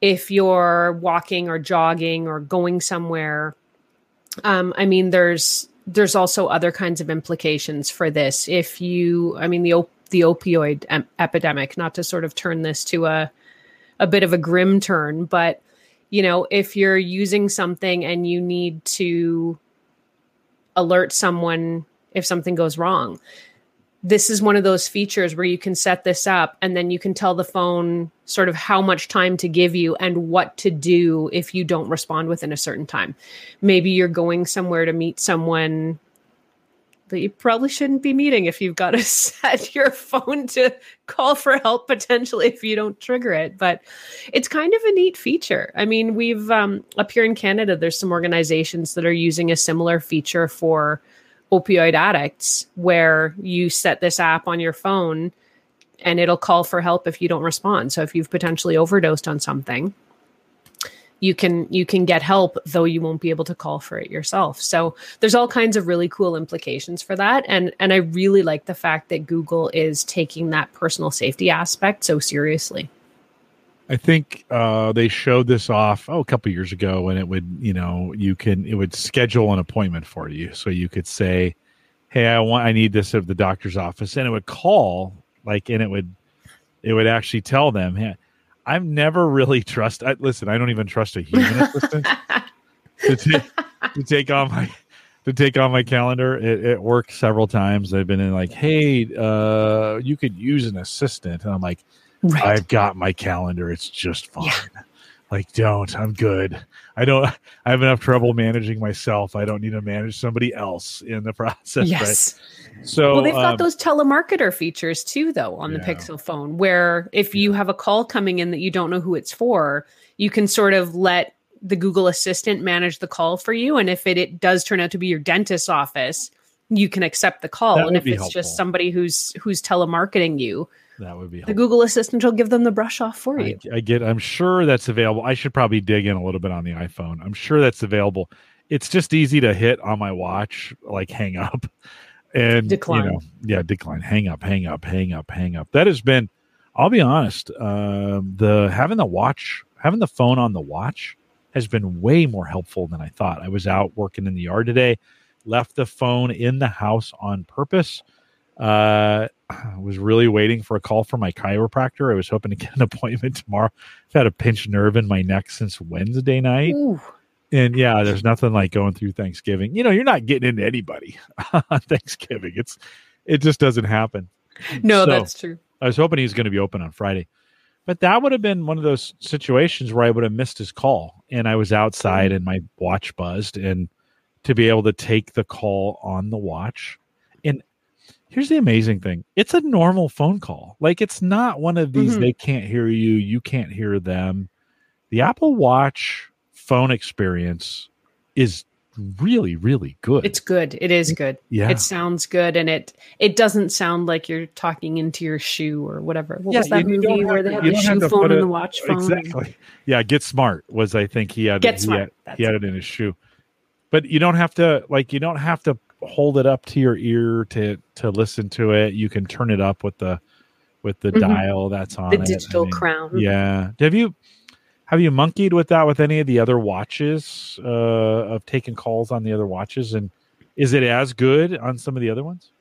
if you're walking or jogging or going somewhere. Um, I mean, there's there's also other kinds of implications for this. If you, I mean, the op- the opioid em- epidemic, not to sort of turn this to a a bit of a grim turn, but you know, if you're using something and you need to alert someone if something goes wrong, this is one of those features where you can set this up and then you can tell the phone sort of how much time to give you and what to do if you don't respond within a certain time. Maybe you're going somewhere to meet someone that you probably shouldn't be meeting if you've got to set your phone to call for help potentially if you don't trigger it. But it's kind of a neat feature. I mean, we've um, up here in Canada, there's some organizations that are using a similar feature for opioid addicts where you set this app on your phone and it'll call for help if you don't respond. So if you've potentially overdosed on something, you can you can get help though you won't be able to call for it yourself. So there's all kinds of really cool implications for that. And and i really like the fact that google is taking that personal safety aspect so seriously. I think uh, they showed this off oh a couple years ago, and it would you know you can it would schedule an appointment for you, so you could say, "Hey, I want I need this at the doctor's office," and it would call like, and it would it would actually tell them, "Hey, I've never really trust. I, listen, I don't even trust a human assistant to, t- to take on my to take on my calendar. It, it worked several times. I've been in like, hey, uh, you could use an assistant, and I'm like, right. I've got my calendar. It's just fine. Yeah. Like, don't. I'm good. I don't. I have enough trouble managing myself. I don't need to manage somebody else in the process. Yes. Right? So, well, they've got um, those telemarketer features too, though, on yeah. the Pixel phone, where if you have a call coming in that you don't know who it's for, you can sort of let the Google Assistant manage the call for you, and if it, it does turn out to be your dentist's office, you can accept the call. and if it's helpful. just somebody who's who's telemarketing you, that would be helpful. the Google Assistant will give them the brush off for you. I, I, get. I'm sure that's available. I should probably dig in a little bit on the iPhone. I'm sure that's available. it's just easy to hit on my watch, like hang up and decline. You know, yeah, decline, hang up, hang up, hang up, hang up. That has been, I'll be honest, um, the having the watch, having the phone on the watch has been way more helpful than I thought. I was out working in the yard today, left the phone in the house on purpose. Uh, I was really waiting for a call from my chiropractor. I was hoping to get an appointment tomorrow. I've had a pinched nerve in my neck since Wednesday night. Ooh. And yeah, there's nothing like going through Thanksgiving. You know, you're not getting into anybody on Thanksgiving. It's it just doesn't happen. No, so, that's true. I was hoping he's going to be open on Friday. But that would have been one of those situations where I would have missed his call and I was outside mm-hmm. and my watch buzzed and to be able to take the call on the watch. And here's the amazing thing. It's a normal phone call. Like it's not one of these mm-hmm. they can't hear you, you can't hear them. The Apple Watch phone experience is really really good it's good it is good yeah it sounds good and it it doesn't sound like you're talking into your shoe or whatever what yeah, was that movie where they had the shoe phone and the watch phone exactly yeah get smart was i think he had get he smart had, he had it in his shoe but you don't have to like you don't have to hold it up to your ear to to listen to it you can turn it up with the with the mm-hmm. dial that's on the digital I mean, crown yeah have you have you monkeyed with that with any of the other watches uh, of taking calls on the other watches? And is it as good on some of the other ones?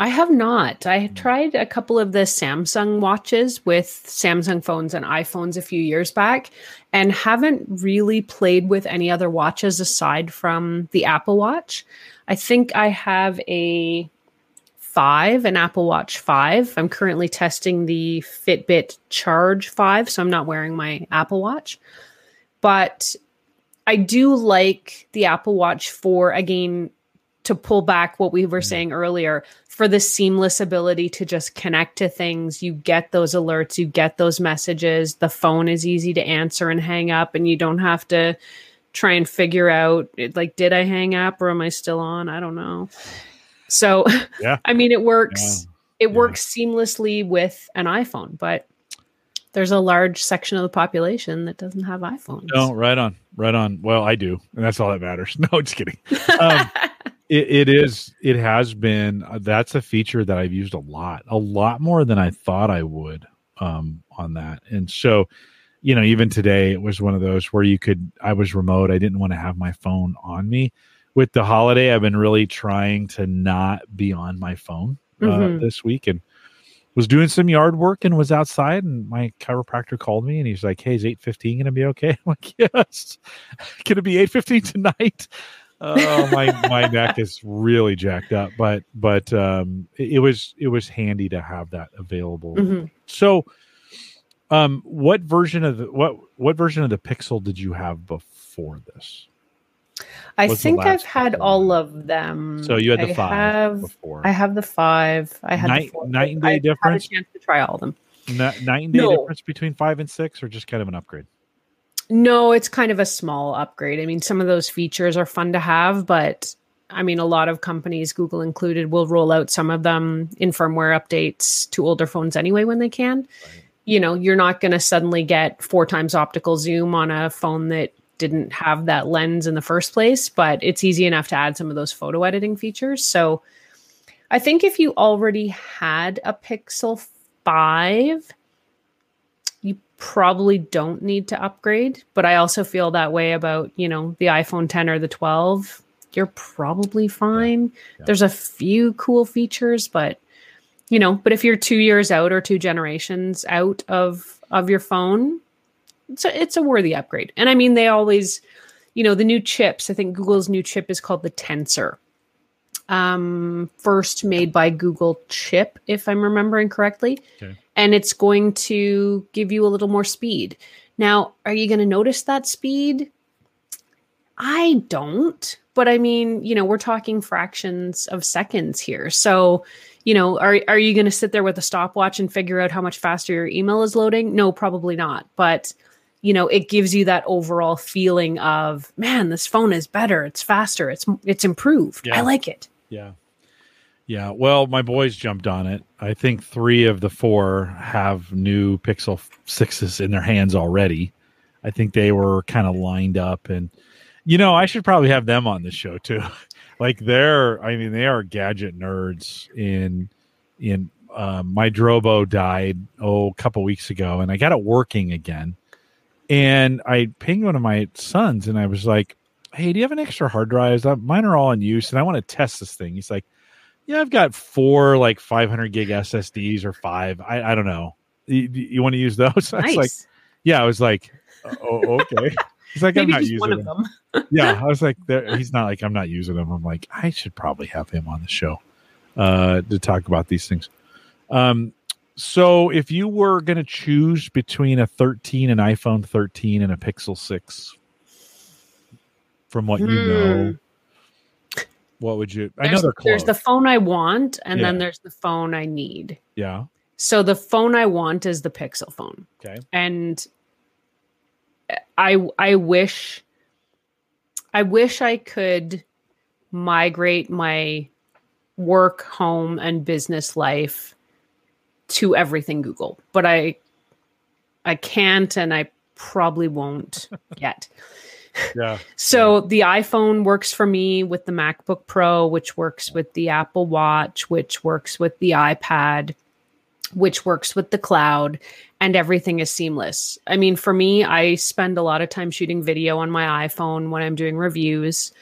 I have not. I hmm. tried a couple of the Samsung watches with Samsung phones and iPhones a few years back and haven't really played with any other watches aside from the Apple Watch. I think I have a 5, an Apple Watch 5. I'm currently testing the Fitbit Charge 5, so I'm not wearing my Apple Watch. But I do like the Apple Watch for, again, to pull back what we were mm-hmm. saying earlier, for the seamless ability to just connect to things. You get those alerts, you get those messages. The phone is easy to answer and hang up, and you don't have to try and figure out like did i hang up or am i still on i don't know so, yeah. I mean, it works. Yeah. It yeah. works seamlessly with an iPhone, but there's a large section of the population that doesn't have iPhones. No, right on, right on. Well, I do, and that's all that matters. No, just kidding. Um, it, it is. It has been. Uh, that's a feature that I've used a lot, a lot more than I thought I would um, on that. And so, you know, even today, it was one of those where you could. I was remote. I didn't want to have my phone on me with the holiday, I've been really trying to not be on my phone uh, mm-hmm. this week and was doing some yard work and was outside and my chiropractor called me and he's like, Hey, is 815 going to be okay? I'm like, yes. Can it be 815 tonight? Oh my my neck is really jacked up but but um it, it, was it was handy to have that available mm-hmm. so um what version of the what what version of the pixel did you have before this I What's think I've had all of them. So you had the I five have, before. I have the five. I had night, the night and day I difference. Had a chance to try all of them. Night, night and day no. difference between five and six, or just kind of an upgrade. No, it's kind of a small upgrade. I mean, some of those features are fun to have, but I mean, a lot of companies, Google included, will roll out some of them in firmware updates to older phones anyway when they can. Right. You know, you're not going to suddenly get four times optical zoom on a phone that didn't have that lens in the first place, but it's easy enough to add some of those photo editing features. So I think if you already had a Pixel 5, you probably don't need to upgrade. But I also feel that way about, you know, the iPhone 10 or the 12. You're probably fine. Yeah. There's a few cool features, but you know, but if you're two years out or two generations out of of your phone, it's a, it's a worthy upgrade. And I mean, they always, you know, the new chips. I think Google's new chip is called the Tensor. Um, first made by Google Chip, if I'm remembering correctly, okay. and it's going to give you a little more speed. Now, are you going to notice that speed? I don't, but I mean, you know, we're talking fractions of seconds here. So, you know, are are you going to sit there with a stopwatch and figure out how much faster your email is loading? No, probably not. But you know it gives you that overall feeling of man this phone is better it's faster it's it's improved yeah. i like it yeah yeah well my boys jumped on it i think three of the four have new pixel sixes in their hands already i think they were kind of lined up and You know, I should probably have them on the show too. like they're, I mean, they are gadget nerds. In in uh, my Drobo died oh a couple weeks ago, and I got it working again. And I pinged one of my sons, and I was like, "Hey, do you have an extra hard drive? Mine are all in use, and I want to test this thing." He's like, "Yeah, I've got four like 500 gig SSDs or five. I, I don't know. You, you want to use those?" I was like, "Yeah." I was like, "Oh, okay." He's like, I'm not using them. yeah, I was like, he's not like I'm not using them. I'm like, I should probably have him on the show uh, to talk about these things. Um, so if you were going to choose between a 13, an iPhone 13, and a Pixel 6, from what hmm. you know, what would you? There's, I know they're close. There's the phone I want, and yeah. then there's the phone I need. Yeah. So the phone I want is the Pixel phone. Okay. And I I wish I wish I could migrate my work, home, and business life to everything Google, but I I can't and I probably won't yet. Yeah. so the iPhone works for me with the MacBook Pro, which works with the Apple Watch, which works with the iPad, which works with the cloud and everything is seamless. I mean, for me, I spend a lot of time shooting video on my iPhone when I'm doing reviews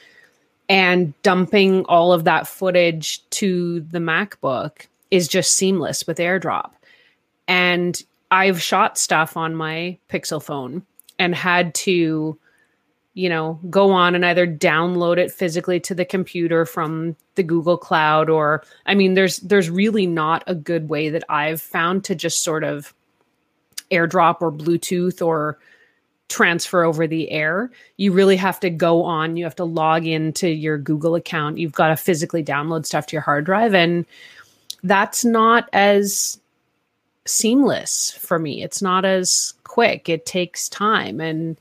and dumping all of that footage to the MacBook is just seamless with AirDrop. And I've shot stuff on my Pixel phone and had to you know go on and either download it physically to the computer from the Google Cloud or I mean there's there's really not a good way that I've found to just sort of airdrop or Bluetooth or transfer over the air. You really have to go on, you have to log into your Google account. You've got to physically download stuff to your hard drive. And that's not as seamless for me. It's not as quick. It takes time. And,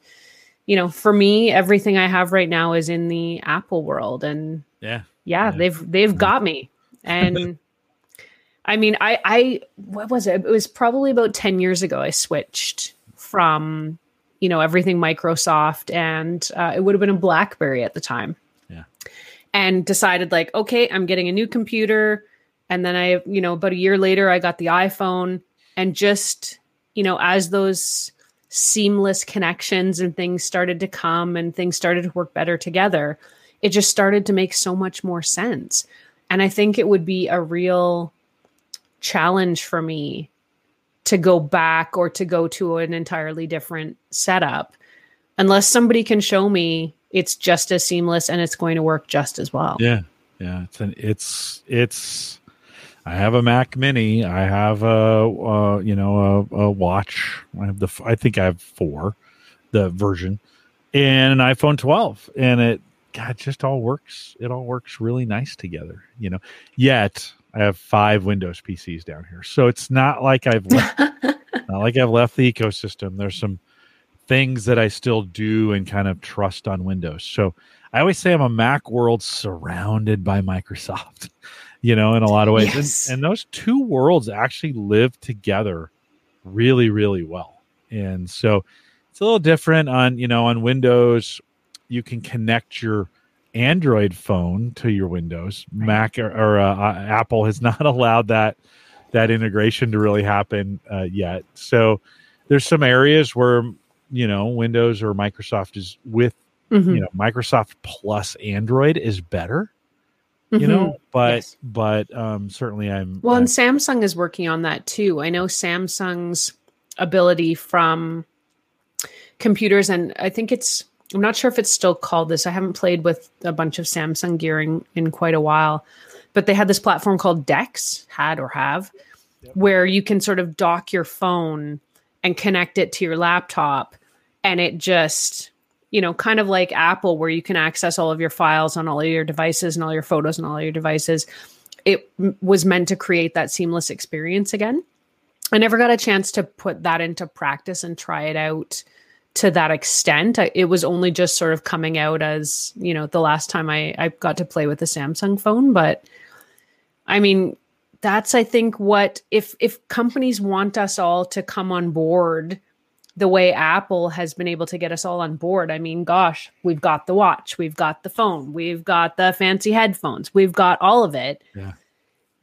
you know, for me, everything I have right now is in the Apple world. And yeah, yeah, yeah. they've they've got me. And I mean, I, I, what was it? It was probably about 10 years ago. I switched from, you know, everything Microsoft and uh, it would have been a Blackberry at the time. Yeah. And decided, like, okay, I'm getting a new computer. And then I, you know, about a year later, I got the iPhone. And just, you know, as those seamless connections and things started to come and things started to work better together, it just started to make so much more sense. And I think it would be a real challenge for me to go back or to go to an entirely different setup unless somebody can show me it's just as seamless and it's going to work just as well. Yeah. Yeah, it's an it's it's I have a Mac Mini. I have a, a you know a, a, watch. I have the I think I have four, the version, and an iPhone 12, and it God just all works. It all works really nice together. You know, yet I have five Windows PCs down here, so it's not like I've left, not like I've left the ecosystem. There's some things that I still do and kind of trust on Windows. So I always say I'm a Mac world surrounded by Microsoft. You know, in a lot of ways, yes. and, and those two worlds actually live together really, really well. And so it's a little different on you know on Windows. You can connect your Android phone to your Windows. Mac or, or uh, uh, Apple has not allowed that that integration to really happen uh, yet. So there's some areas where you know Windows or Microsoft is with mm-hmm. you know Microsoft plus Android is better. Mm-hmm. You know, but yes. but um, certainly I'm well, I'm, and Samsung is working on that too. I know Samsung's ability from computers, and I think it's I'm not sure if it's still called this. I haven't played with a bunch of Samsung gearing in quite a while, but they had this platform called DeX, had or have, yep. where you can sort of dock your phone and connect it to your laptop and it just you know kind of like apple where you can access all of your files on all of your devices and all your photos and all your devices it m- was meant to create that seamless experience again i never got a chance to put that into practice and try it out to that extent. I, it was only just sort of coming out as, you know, the last time I, I got to play with the Samsung phone. But I mean, that's I think what if if companies want us all to come on board the way Apple has been able to get us all on board. I mean, gosh, we've got the watch, we've got the phone, we've got the fancy headphones, we've got all of it. Yeah.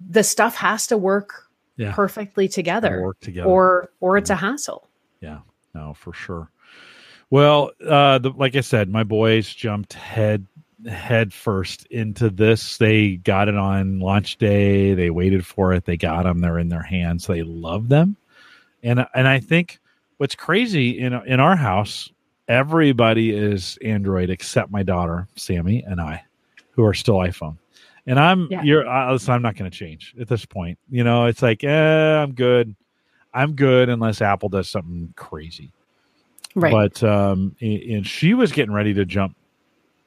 The stuff has to work Yeah. perfectly together, work together. or or it's a hassle. Yeah, no, for sure. Well, uh, the, like I said, my boys jumped head head first into this. They got it on launch day. They waited for it. They got them. They're in their hands. They love them, and and I think what's crazy in in our house, everybody is Android except my daughter Sammy and I, who are still iPhone. And I'm Yeah. you're uh, listen, I'm not going to change at this point. You know, it's like, eh, I'm good. I'm good unless Apple does something crazy. Right. But um, and, and she was getting ready to jump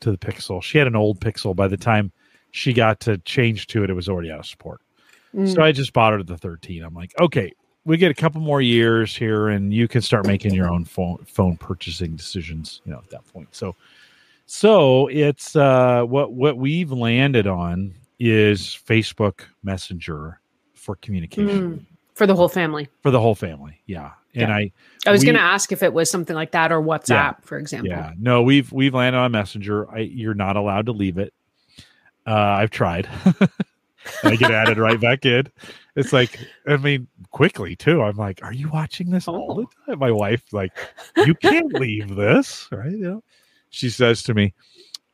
to the Pixel. She had an old Pixel. By the time she got to change to it, it was already out of support. Mm. So I just bought her the 13. I'm like, okay, we get a couple more years here, and you can start making your own phone phone purchasing decisions. You know, at that point. So, so it's uh, what what we've landed on is Facebook Messenger for communication Mm. for the whole family. for the whole family. Yeah, and Yeah. I I was going to ask if it was something like that or WhatsApp, for example. Yeah, no, we've we've landed on Messenger. I, you're not allowed to leave it. Uh, I've tried. I get added right back in. It's like, I mean, quickly too. I'm like, are you watching this all the Oh. time? My wife, like, you can't leave this, right? You know, she says to me.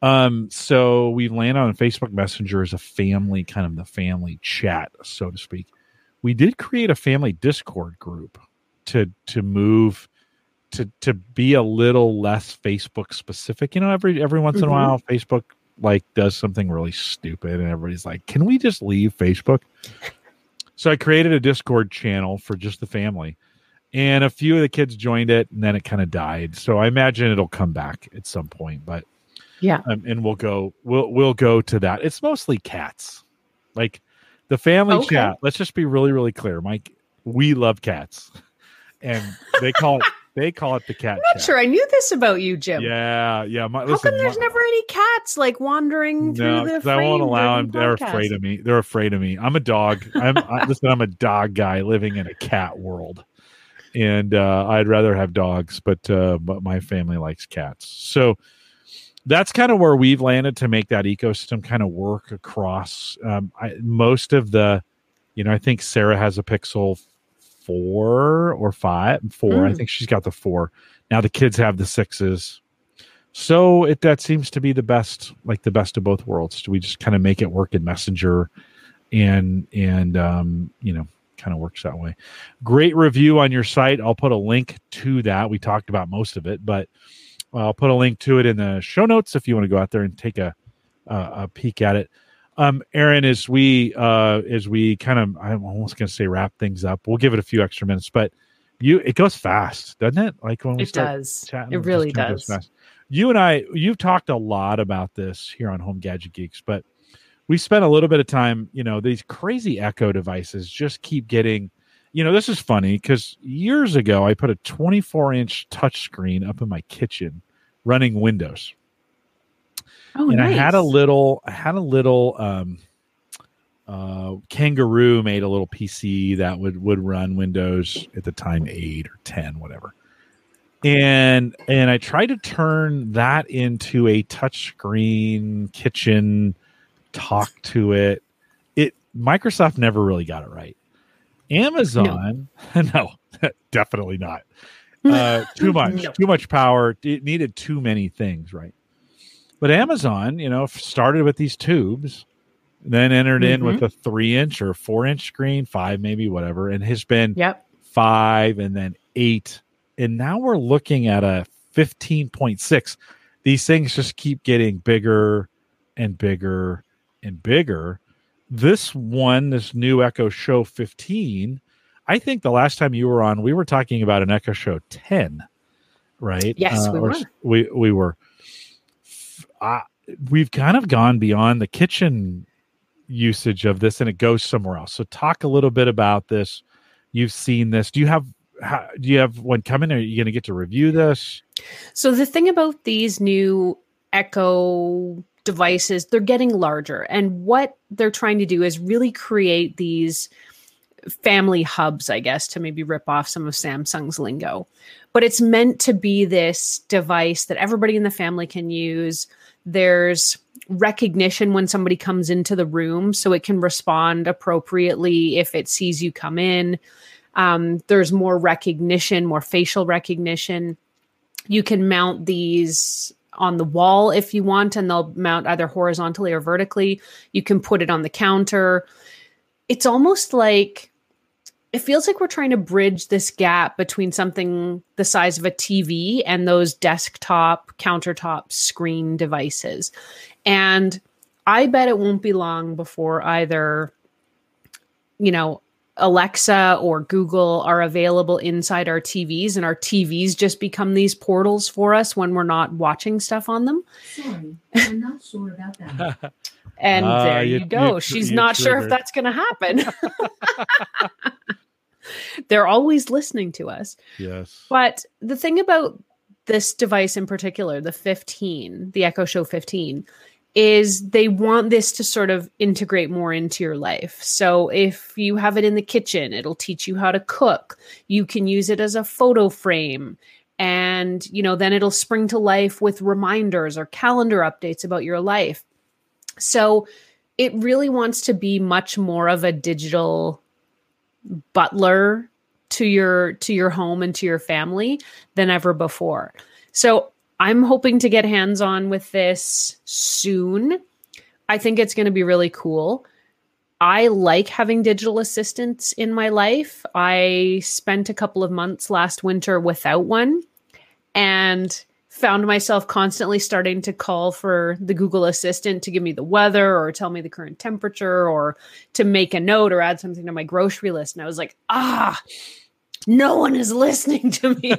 Um, so we land on Facebook Messenger as a family, kind of the family chat, so to speak. We did create a family Discord group to to move to to be a little less Facebook specific. You know, every every once in a Mhm. while, Facebook like does something really stupid, and everybody's like, "Can we just leave Facebook?" So I created a Discord channel for just the family, and a few of the kids joined it, and then it kind of died. So I imagine it'll come back at some point, but Yeah. um, and we'll go we'll we'll go to that. It's mostly cats, like the family Okay. chat. Let's just be really really clear, Mike. We love cats, and they call it they call it the cat. I'm not sure I knew this about you, Jim. Yeah, yeah. My, How listen, come there's my- never any cats like wandering through no, the 'cause I won't allow them. They're afraid of me. They're afraid of me. I'm a dog. I'm I, listen. I'm a dog guy living in a cat world, and uh, I'd rather have dogs, but uh, but my family likes cats. So that's kind of where we've landed to make that ecosystem kind of work across um, I, most of the. You know, I think Sarah has a Pixel four or five. Four. I Mm. think she's got the four. Now the kids have the sixes. So it that seems to be the best, like the best of both worlds. Do we just kind of make it work in Messenger, and and um, you know, kind of works that way. Great review on your site. I'll put a link to that. We talked about most of it, but I'll put a link to it in the show notes if you want to go out there and take a a, a peek at it. Um, Erin, as we uh, as we kind of, I'm almost going to say wrap things up. We'll give it a few extra minutes, but you, it goes fast, doesn't it? Like when we It does. chatting, It really does. fast. You and I, you've talked a lot about this here on Home Gadget Geeks, but we spent a little bit of time. You know, these crazy Echo devices just keep getting. You know, this is funny because years ago I put a 24 inch touchscreen up in my kitchen running Windows Oh, and I had a little, I had a little, um, uh, Kangaroo made a little PC that would would run Windows at the time eight or ten, whatever. And and I tried to turn that into a touchscreen kitchen, talk to it. It Microsoft never really got it right. Amazon, no, definitely not. Uh, too much, No. too much power. It needed too many things, right? But Amazon, you know, started with these tubes, then entered in with mm-hmm. a three inch or four inch screen, five maybe, whatever, and has been Yep. five and then eight. And now we're looking at a 15.6. These things just keep getting bigger and bigger and bigger. This one, this new Echo Show 15, I think the last time you were on, we were talking about an Echo Show 10, right? Yes, uh, we were. We, we were. Uh, we've kind of gone beyond the kitchen usage of this and it goes somewhere else. So talk a little bit about this. You've seen this. Do you have how, do you have one coming? Are you going to get to review this? So the thing about these new Echo devices, they're getting larger. And what they're trying to do is really create these family hubs, I guess, to maybe rip off some of Samsung's lingo. But it's meant to be this device that everybody in the family can use. There's recognition when somebody comes into the room, so it can respond appropriately if it sees you come in. Um, there's more recognition, more facial recognition. You can mount these on the wall if you want, and they'll mount either horizontally or vertically. You can put it on the counter. It's almost like it feels like we're trying to bridge this gap between something the size of a TV and those desktop, countertop screen devices. And I bet it won't be long before either, you know, Alexa or Google are available inside our TVs, and our TVs just become these portals for us when we're not watching stuff on them. Sorry, I'm not sure about that. and Ah, there you, you- go. you- She's you not sure if that's going to happen. They're always listening to us. Yes. But the thing about this device in particular, the 15, the Echo Show 15, is they want this to sort of integrate more into your life. So if you have it in the kitchen, it'll teach you how to cook. You can use it as a photo frame and, you know, then it'll spring to life with reminders or calendar updates about your life. So it really wants to be much more of a digital butler to your to your home and to your family than ever before. So I'm hoping to get hands on with this soon. I think it's going to be really cool. I like having digital assistants in my life. I spent a couple of months last winter without one and found myself constantly starting to call for the Google Assistant to give me the weather or tell me the current temperature or to make a note or add something to my grocery list. And I was like, ah, no one is listening to me.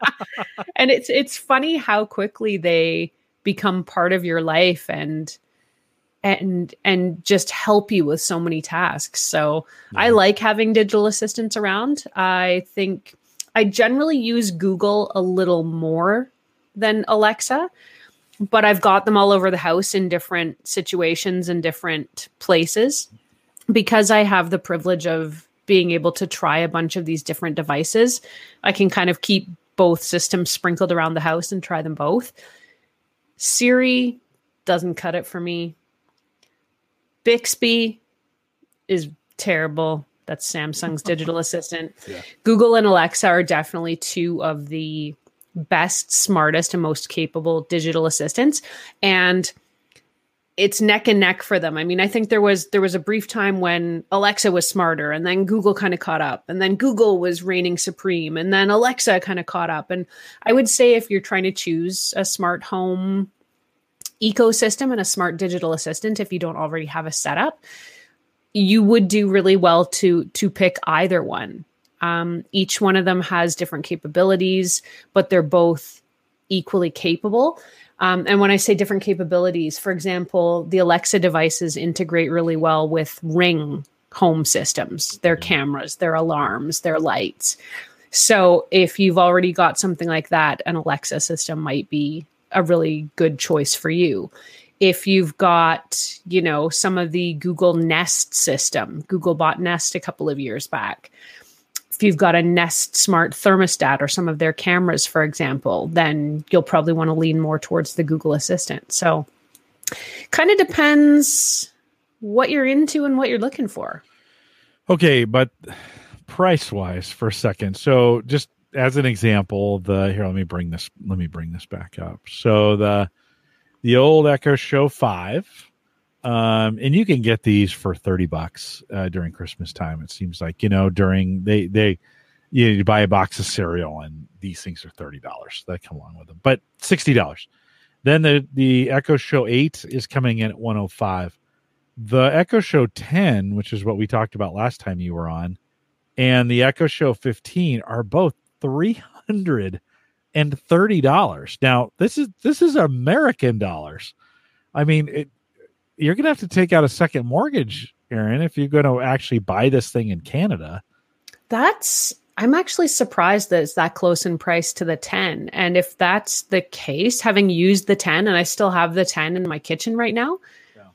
and it's it's funny how quickly they become part of your life and and and just help you with so many tasks. So I like having digital assistants around. I think I generally use Google a little more than Alexa, but I've got them all over the house in different situations and different places because I have the privilege of being able to try a bunch of these different devices. I can kind of keep both systems sprinkled around the house and try them both. Siri doesn't cut it for me. Bixby is terrible. That's Samsung's digital assistant. Yeah. Google and Alexa are definitely two of the best, smartest, and most capable digital assistants. And it's neck and neck for them. I mean, I think there was there was a brief time when Alexa was smarter and then Google kind of caught up and then Google was reigning supreme and then Alexa kind of caught up. And I would say if you're trying to choose a smart home ecosystem and a smart digital assistant if you don't already have a setup, you would do really well to to pick either one. Um, each one of them has different capabilities, but they're both equally capable. Um, and when I say different capabilities, for example, the Alexa devices integrate really well with Ring home systems, their cameras, their alarms, their lights. So if you've already got something like that, an Alexa system might be a really good choice for you. If you've got, you know, some of the Google Nest system, Google bought Nest a couple of years back if you've got a Nest smart thermostat or some of their cameras, for example, then you'll probably want to lean more towards the Google Assistant. So, kind of depends what you're into and what you're looking for. Okay, but price wise for a second. So just as an example, the here let me bring this let me bring this back up. So the the old Echo Show 5 um and you can get these for 30 bucks uh, during Christmas time. It seems like, you know, during they they you, know, you buy a box of cereal and these things are $30 that come along with them. But $60. Then the the Echo Show 8 is coming in at 105 the Echo Show 10, which is what we talked about last time you were on, and the Echo Show 15 are both $330. Now, this is this is American dollars. I mean, it, you're going to have to take out a second mortgage, Erin, if you're going to actually buy this thing in Canada. That's I'm actually surprised that it's that close in price to the 10. And if that's the case, having used the 10 and I still have the 10 in my kitchen right now, Yeah.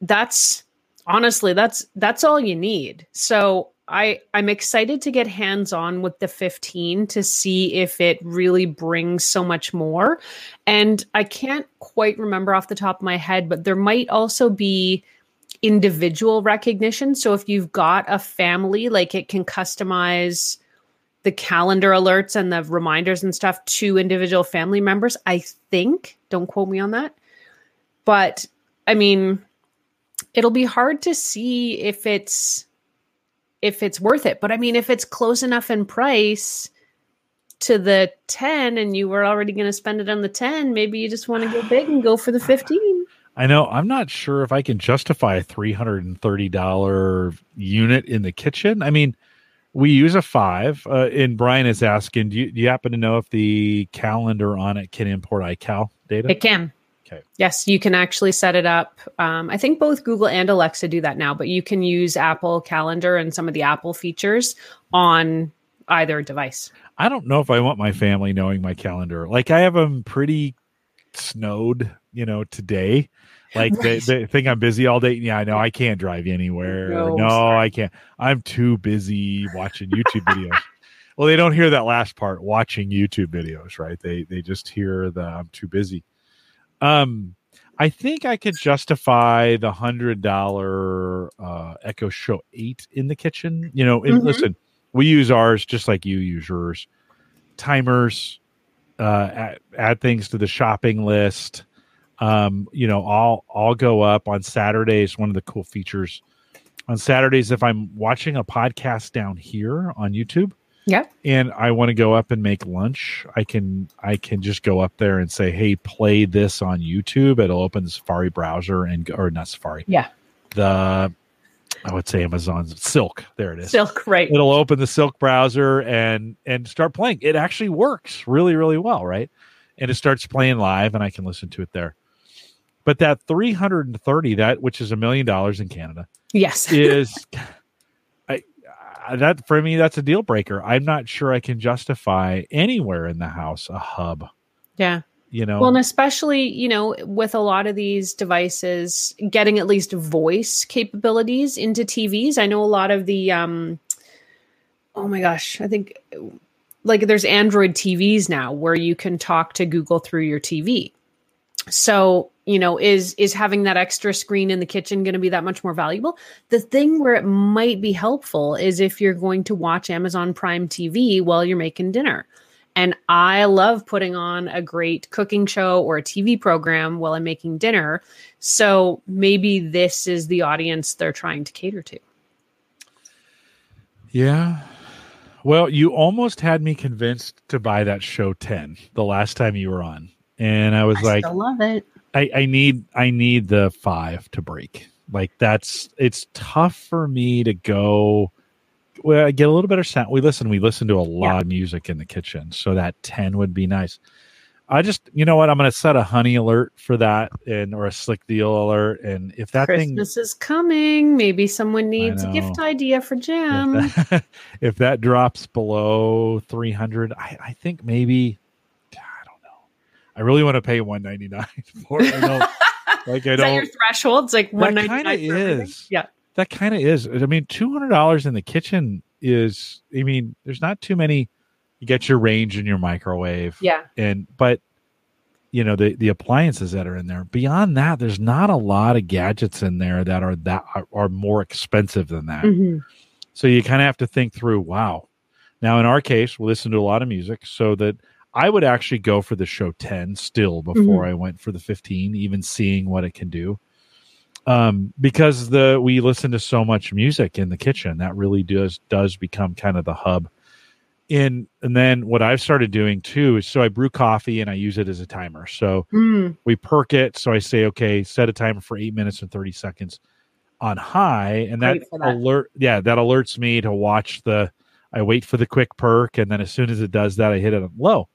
that's honestly that's that's all you need. So I I'm excited to get hands on with the 15 to see if it really brings so much more. And I can't quite remember off the top of my head, but there might also be individual recognition. So if you've got a family, like it can customize the calendar alerts and the reminders and stuff to individual family members. I think, don't quote me on that. But I mean, it'll be hard to see if it's if it's worth it. But I mean, if it's close enough in price to the 10 and you were already going to spend it on the 10, maybe you just want to go big and go for the 15. I know. I'm not sure if I can justify a $330 unit in the kitchen. I mean, we use a five. Uh, and Brian is asking, do you, do you happen to know if the calendar on it can import iCal data? It can. Okay. Yes, you can actually set it up. Um, I think both Google and Alexa do that now, but you can use Apple Calendar and some of the Apple features on either device. I don't know if I want my family knowing my calendar. Like I have them pretty snowed, you know, today. Like right. they, they, think I'm busy all day. Yeah, I know I can't drive anywhere. No, no I can't. I'm too busy watching YouTube videos. Well, they don't hear that last part, watching YouTube videos, right? They they just hear the I'm too busy. Um, I think I could justify the hundred dollar uh, Echo Show Eight in the kitchen. You know, and mm-hmm. listen, we use ours just like you use yours. Timers, uh, add, add things to the shopping list. Um, you know, I'll I'll go up on Saturdays. One of the cool features on Saturdays, if I'm watching a podcast down here on YouTube, yeah. And I want to go up and make lunch. I can I can just go up there and say, "Hey, play this on YouTube." It'll open the Safari browser and or not Safari. Yeah. The I would say Amazon's Silk. There it is. Silk, right. It'll open the Silk browser and and start playing. It actually works really really well, right? And it starts playing live and I can listen to it there. But that 330 that which is a million dollars in Canada. Yes. is that for me that's a deal breaker. I'm not sure I can justify anywhere in the house a hub. Yeah. You know. Well, and especially, you know, with a lot of these devices getting at least voice capabilities into TVs. I know a lot of the um oh my gosh, I think like there's Android TVs now where you can talk to Google through your TV. So you know is is having that extra screen in the kitchen going to be that much more valuable? The thing where it might be helpful is if you're going to watch amazon prime tv while you're making dinner. And i love putting on a great cooking show or a tv program while i'm making dinner. So maybe this is the audience they're trying to cater to. Yeah. Well you almost had me convinced to buy that show 10 the last time you were on and i was I like I love it I, I need I need the five to break. Like that's it's tough for me to go. Well, I get a little better sound. We listen. We listen to a lot yeah. of music in the kitchen, so that ten would be nice. I just, you know what? I'm going to set a honey alert for that, and or a slick deal alert. And if that Christmas thing, is coming, maybe someone needs a gift idea for Jim. If that, if that drops below 300, I, I think maybe I really want to pay one ninety nine for it. I don't, like I is don't. your threshold? It's like one ninety nine. Is yeah. That kind of is. I mean, two hundred dollars in the kitchen is. I mean, there's not too many. You get your range in your microwave. Yeah. And but you know the the appliances that are in there. Beyond that, there's not a lot of gadgets in there that are that are, are more expensive than that. Mm-hmm. So you kind of have to think through. Wow. Now, in our case, we listen to a lot of music, so that I would actually go for the show 10 still before mm-hmm. I went for the 15, even seeing what it can do. Um, because the we listen to so much music in the kitchen, that really does does become kind of the hub. In and then what I've started doing too is so I brew coffee and I use it as a timer. So mm. we perk it. So I say, okay, set a timer for eight minutes and 30 seconds on high, and that, that alert, yeah, that alerts me to watch the. I wait for the quick perk, and then as soon as it does that, I hit it on low.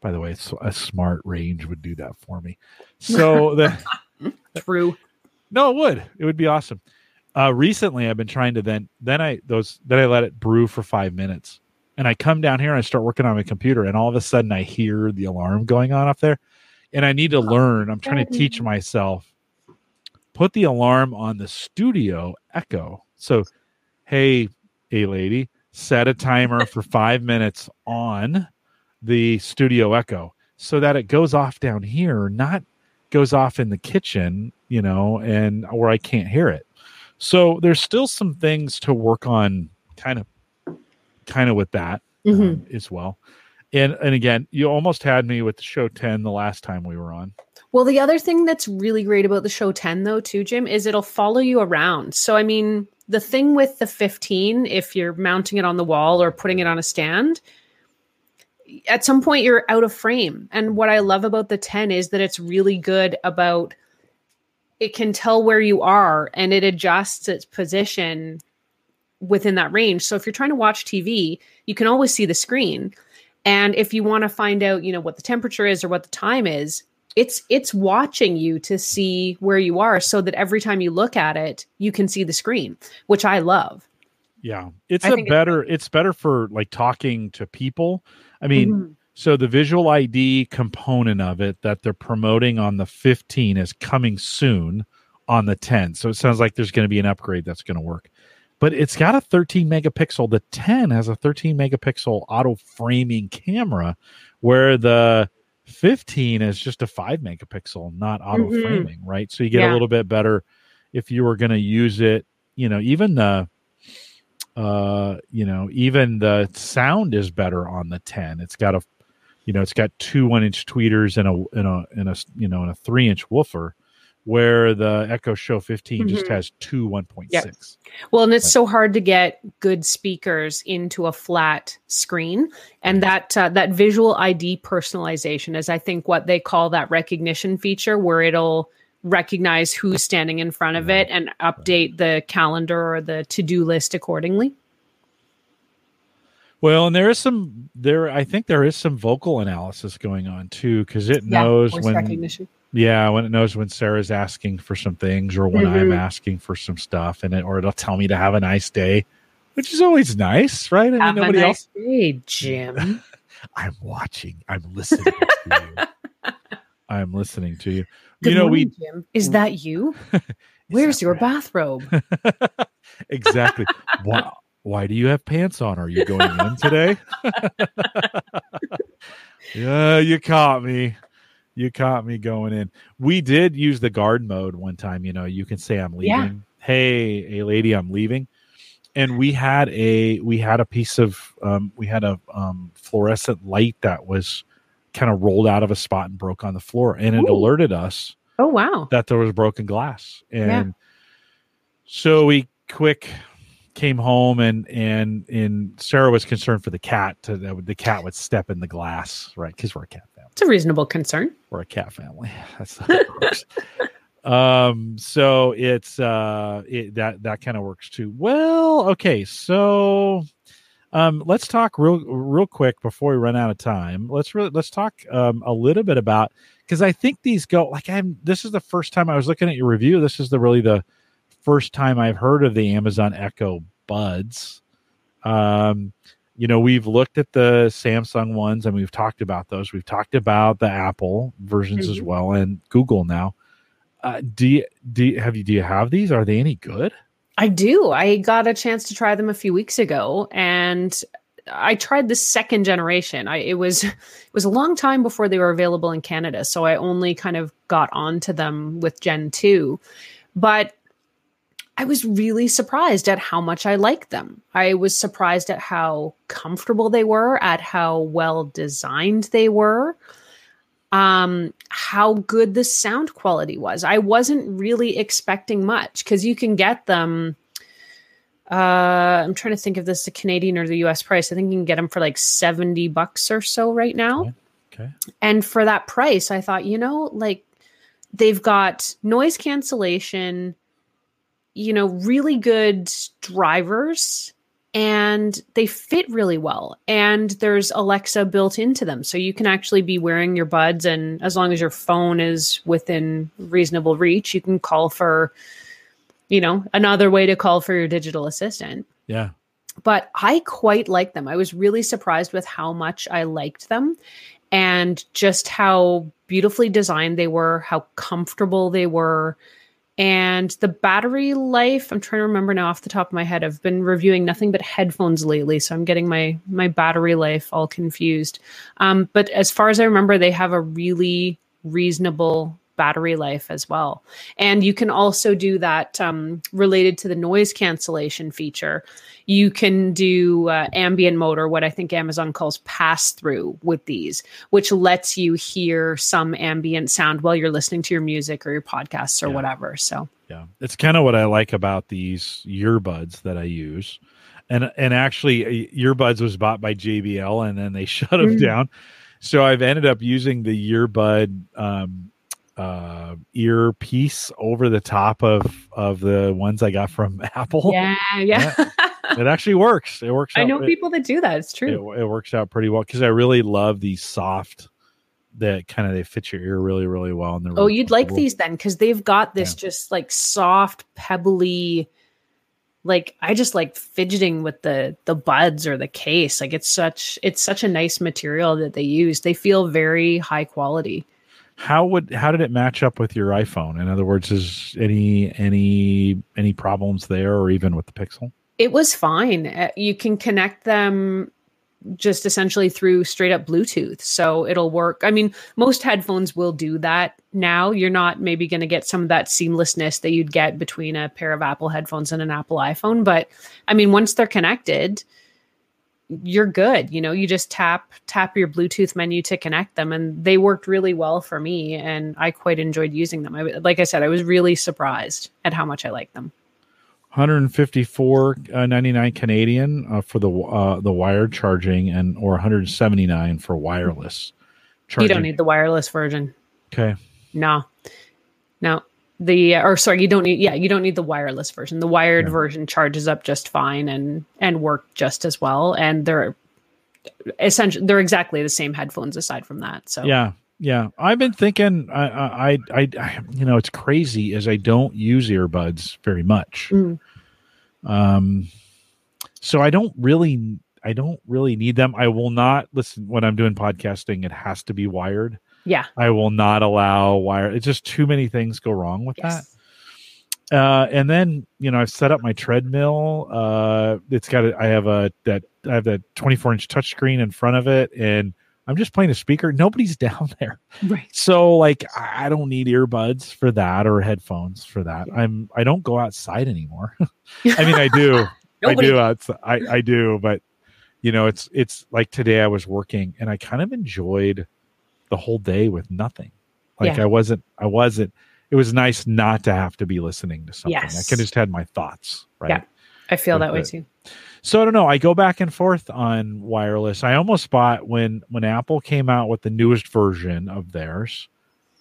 By the way, a smart range would do that for me. So the true. No, it would. It would be awesome. Uh, recently, I've been trying to then then I those then I let it brew for five minutes, and I come down here and I start working on my computer, and all of a sudden I hear the alarm going on up there, and I need to learn. I'm trying to teach myself put the alarm on the studio Echo. So, hey, a lady, set a timer for five minutes on the studio echo so that it goes off down here, not goes off in the kitchen, you know, and where I can't hear it. So there's still some things to work on kind of kind of with that Mm-hmm. um, as well. And and again, you almost had me with the show 10 the last time we were on. Well, the other thing that's really great about the show 10, though, too, Jim, is it'll follow you around. So, I mean, the thing with the 15, if you're mounting it on the wall or putting it on a stand, at some point you're out of frame. And what I love about the 10 is that it's really good about it can tell where you are and it adjusts its position within that range. So if you're trying to watch TV, you can always see the screen. And if you want to find out, you know, what the temperature is or what the time is, it's it's watching you to see where you are so that every time you look at it, you can see the screen, which I love. Yeah. It's I a think it's better it's better for like talking to people. I mean, Mhm. so the visual ID component of it that they're promoting on the 15 is coming soon on the 10. So it sounds like there's going to be an upgrade that's going to work. But it's got a 13 megapixel. The 10 has a 13 megapixel auto framing camera where the 15 is just a 5 megapixel, not auto Mhm. framing, right? So you get Yeah. a little bit better if you were going to use it, you know, even the uh you know even the sound is better on the 10 it's got a you know it's got two one inch tweeters and a and a and a you know and a three inch woofer where the echo show 15 just Mhm. has two 1.6 Well, and it's Right. so hard to get good speakers into a flat screen, and that uh, that visual ID personalization is, I think, what they call that recognition feature, where it'll recognize who's standing in front of it and update the calendar or the to do list accordingly. well and there is some there i think there is some vocal analysis going on too because it knows voice when recognition. yeah when it knows when sarah's asking for some things or when i'm Mhm. asking for some stuff and it or it'll tell me to have a nice day which is always nice right i mean Have a nobody else nice day, Jim. I'm watching. I'm listening to you. I'm listening to you. Good you know, morning, Jim. Is that you? we. Where's Is your right? bathrobe? exactly. why, why do you have pants on? Are you going in today? yeah, you caught me. You caught me going in. We did use the guard mode one time. You know, you can say I'm leaving. Yeah. Hey, a lady, I'm leaving. And we had a we had a piece of um, we had a um, fluorescent light that was kind of rolled out of a spot and broke on the floor, and it Ooh. alerted us Oh wow. that there was broken glass and Yeah. so we quick came home and and and sarah was concerned for the cat to, that the cat would step in the glass right because we're a cat family It's a reasonable concern. we're a cat family that's how it works um so it's uh it, that that kind of works too well okay so um let's talk real real quick before we run out of time. Let's really let's talk um a little bit about because i think these go like i'm this is the first time i was looking at your review. This is the really the first time i've heard of the amazon echo buds. Um you know we've looked at the samsung ones and we've talked about those. We've talked about the apple versions as Mhm. well and google now. Uh, do you do you, have you do you have these? Are they any good I do. I got a chance to try them a few weeks ago and I tried the second generation. I it was it was a long time before they were available in Canada, so I only kind of got onto them with Gen 2. But I was really surprised at how much I liked them. I was surprised at how comfortable they were, at how well designed they were, um, how good the sound quality was. I wasn't really expecting much because you can get them. Uh, I'm trying to think if this is the Canadian or the US price. I think you can get them for like 70 bucks or so right now. Okay. okay And for that price, I thought, you know, like they've got noise cancellation, you know, really good drivers, and they fit really well. And there's Alexa built into them. So you can actually be wearing your buds, and as long as your phone is within reasonable reach, you can call for, you know, another way to call for your digital assistant yeah but I quite like them. I was really surprised with how much I liked them and just how beautifully designed they were, how comfortable they were. And the battery life, I'm trying to remember now off the top of my head. I've been reviewing nothing but headphones lately, so I'm getting my my battery life all confused. Um, but as far as I remember, they have a really reasonable battery life as well. And you can also do that um, related to the noise cancellation feature. You can do uh, ambient mode or what I think Amazon calls pass through with these, which lets you hear some ambient sound while you're listening to your music or your podcasts or Yeah. whatever. So, Yeah, it's kind of what I like about these earbuds that I use, and and actually, uh, earbuds was bought by JBL, and then they shut them Mm. down. So I've ended up using the earbud um, uh, earpiece over the top of of the ones I got from Apple. yeah, yeah. It actually works. It works. I know it- people that do that. It's true. It, it works out pretty well because I really love these soft that kind of they fit your ear really really well. And they're Oh, really you'd like these then because they've got this just like soft, pebbly. Like I just like fidgeting with the the buds or the case. Like it's such it's such a nice material that they use. They feel very high quality. How would how did it match up with your iphone in other words is any any any problems there or even with the pixel It was fine. Uh, You can connect them just essentially through straight up Bluetooth. So it'll work. I mean, most headphones will do that now. You're not maybe going to get some of that seamlessness that you'd get between a pair of Apple headphones and an Apple iPhone. But I mean, once they're connected, you're good. You know, you just tap tap your Bluetooth menu to connect them, and they worked really well for me, and I quite enjoyed using them. I, like I said, I was really surprised at how much I like them. 154 uh, 99 canadian uh, for the uh the wired charging and or 179 for wireless charging You don't need the wireless version. okay No, no. The or sorry, you don't need. Yeah, you don't need the wireless version. The wired Yeah. version charges up just fine and and work just as well. And they're essentially they're exactly the same headphones aside from that. So yeah yeah i've been thinking I, I i i you know it's crazy is i don't use earbuds very much Mm. um so i don't really i don't really need them i will not listen when i'm doing podcasting it has to be wired yeah, I will not allow wire. It's just too many things go wrong with yes. that. Uh, and then you know I've set up my treadmill. Uh, it's got a, I have a that I have that 24 inch touchscreen in front of it, and I'm just playing a speaker. Nobody's down there, Right. so like I I don't need earbuds for that or headphones for that. I'm I don't go outside anymore. I mean I do. I do outside. I, I do, but you know, it's it's like today I was working and I kind of enjoyed the whole day with nothing. Like Yeah. I wasn't I wasn't it was nice not to have to be listening to something. I Yes. could just had my thoughts, right? Yeah. I feel that way with too. So I don't know. I go back and forth on wireless. I almost bought when when Apple came out with the newest version of theirs.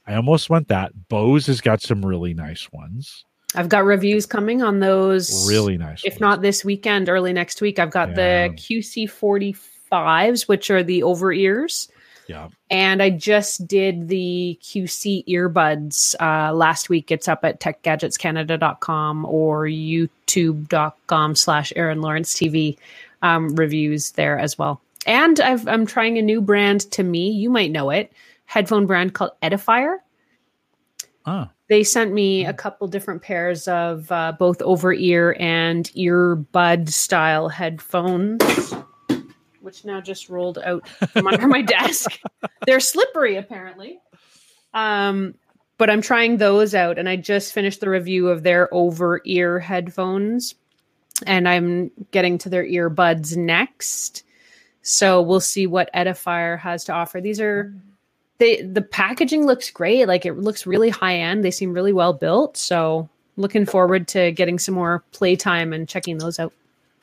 I almost went that. Bose has got some really nice ones. I've got reviews coming on those. Really nice. If ones. not this weekend, early next week. I've got Yeah. the QC forty fives, which are the over ears. Yeah. And I just did the QC earbuds uh, last week. It's up at techgadgetscanada.com or youtube.com slash Erin Lawrence TV um, reviews there as well. And I've, I'm trying a new brand to me. You might know it. Headphone brand called Edifier. Ah, They sent me a couple different pairs of uh, both over ear and earbud style headphones, which now just rolled out from under my desk. They're slippery, apparently. Um, but I'm trying those out, and I just finished the review of their over ear headphones, and I'm getting to their earbuds next. So we'll see what Edifier has to offer. These are they the packaging looks great like it looks really high end they seem really well built so looking forward to getting some more playtime and checking those out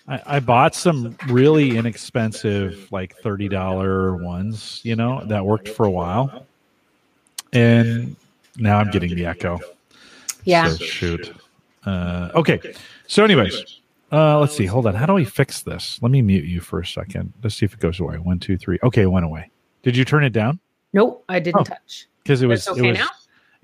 I, I bought some really inexpensive, like thirty dollar ones, you know, that worked for a while, and now I'm getting the echo. yeah So shoot. Uh, okay. So, anyways, uh, let's see. Hold on. How do we fix this? Let me mute you for a second. Let's see if it goes away. One, two, three. Okay, it went away. Did you turn it down? nope i didn't Oh, touch Because it was okay it was now?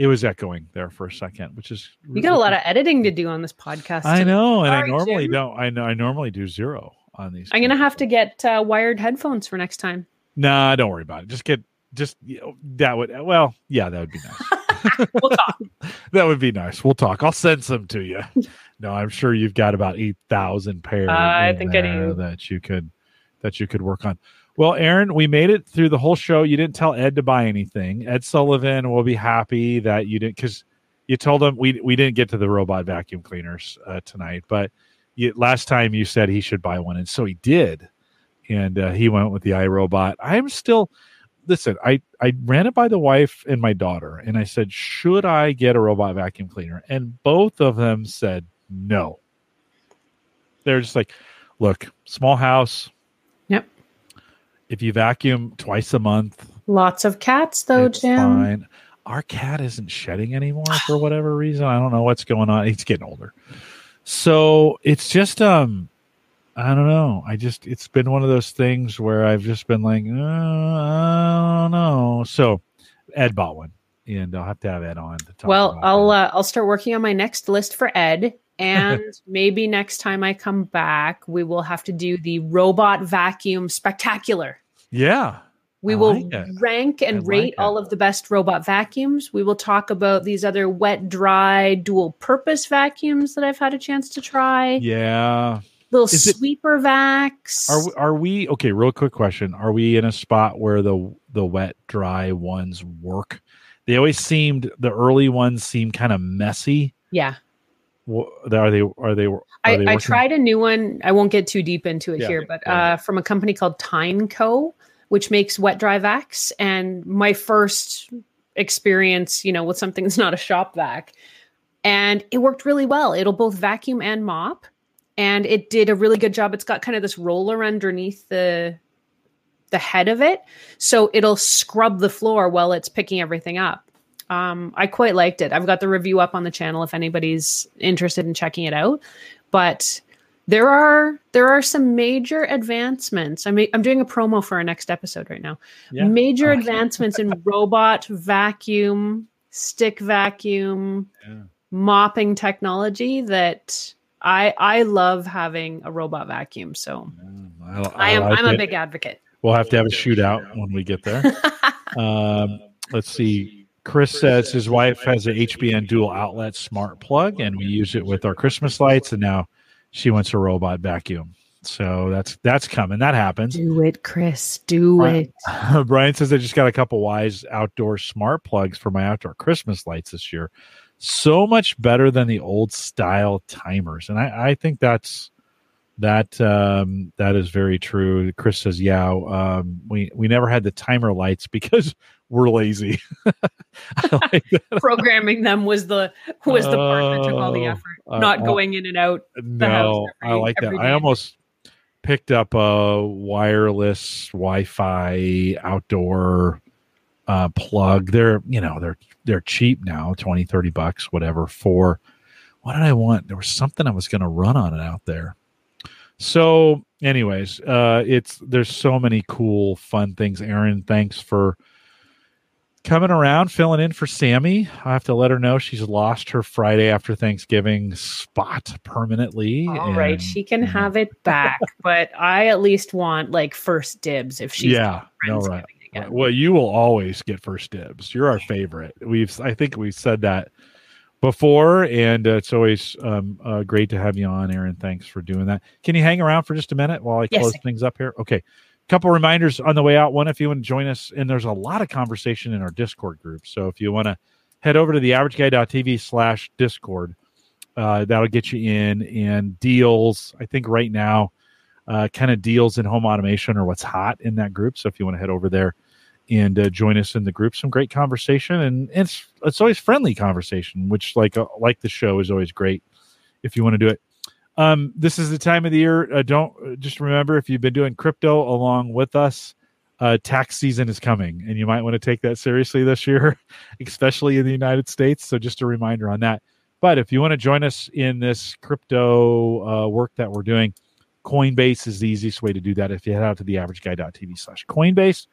It was echoing there for a second, which is you got a lot of editing to do on this podcast I know, and I normally Jim. don't. I know I normally do zero on these. i'm gonna have to get uh, wired headphones for next time Nah, don't worry about it. Just get just you know, that would well, yeah, that would be nice. we'll talk. that would be nice. We'll talk. I'll send some to you. No, I'm sure you've got about eight thousand pairs. Uh, I think I do. that you could that you could work on. Well, Erin, we made it through the whole show. You didn't tell Ed to buy anything. Ed Sullivan will be happy that you didn't because you told him we we didn't get to the robot vacuum cleaners uh, tonight, but you, last time you said he should buy one, and so he did, and uh, he went with the iRobot. I'm still listen. I I ran it by the wife and my daughter, and I said, should I get a robot vacuum cleaner? And both of them said no. They're just like, look, small house. If you vacuum twice a month, Lots of cats, though, Jim. fine. Our cat isn't shedding anymore for whatever reason. I don't know what's going on. He's getting older. So it's just um I don't know. I just it's been one of those things where I've just been like, uh, I don't know. So Ed bought one, and I'll have to have Ed on to talk. Well, I'll uh, I'll start working on my next list for Ed, and maybe next time I come back, we will have to do the robot vacuum spectacular. yeah. We I will like rank and I rate it. all of the best robot vacuums. We will talk about these other wet, dry, dual purpose vacuums that I've had a chance to try. Yeah. Little Is it- sweeper vacs. Are we, are we okay? Real quick question: Are we in a spot where the the wet dry ones work? They always seemed the early ones seem kind of messy. yeah. Are they? Are they? Are I, they I tried a new one. I won't get too deep into it Yeah, here, but yeah. uh, from a company called Tineco, which makes wet dry vacs. And my first experience, you know, with something that's not a shop vac, and it worked really well. It'll both vacuum and mop, and it did a really good job. It's got kind of this roller underneath the the head of it, so it'll scrub the floor while it's picking everything up. Um, I quite liked it. I've got the review up on the channel if anybody's interested in checking it out. But there are there are some major advancements. I mean, I'm doing a promo for our next episode right now. Yeah. Major Okay. advancements in robot vacuum, stick vacuum, Yeah. mopping technology that I I love having a robot vacuum. So I, I am like I'm a big advocate. We'll have to have a shootout when we get there. Um, let's see. Chris says his wife has a HBN dual outlet smart plug, and we use it with our Christmas lights. And now she wants a robot vacuum. So that's that's coming. That happens. Do it, Chris. Do Right. it. Brian says I just got a couple Wyze outdoor smart plugs for my outdoor Christmas lights this year. So much better than the old style timers, and I, I think that's that um, that is very true. Chris says, "Yeah, um, we we never had the timer lights because we're lazy." Like. Programming them was the was the part that took all the Oh, effort. uh, Not uh, going in and out. house No, I like that. every I almost picked up a wireless Wi-Fi outdoor uh, plug. They're you know they're they're cheap now, 20, 30 bucks, whatever. For what did I want? There was something I was going to run on it out there. So, anyways, uh, it's there's so many cool, fun things. Erin, thanks for coming around, filling in for Sammy. I have to let her know she's lost her Friday after Thanksgiving spot permanently. All right, and- she can have it back, but I at least want like first dibs if she's yeah, no, right. again. Well, you will always get first dibs. You're our favorite. We've, I think, we've said that before, and uh, it's always um, uh, great to have you on, Erin. Thanks for doing that. Can you hang around for just a minute while I Yes. close things up here? Okay. Couple reminders on the way out. One, if you want to join us, and there's a lot of conversation in our Discord group. So if you want to head over to the averageguy.tv slash Discord, uh, that'll get you in and deals. I think right now, uh, kind of deals in home automation or what's hot in that group. So if you want to head over there and uh, join us in the group, some great conversation, and it's it's always friendly conversation, which like uh, like the show is always great. If you want to do it, um, this is the time of the year. Uh, don't uh, just remember if you've been doing crypto along with us. Uh, tax season is coming, and you might want to take that seriously this year, especially in the United States. So, just a reminder on that. But if you want to join us in this crypto uh, work that we're doing, Coinbase is the easiest way to do that. If you head out to the averageguy.tv slash Coinbase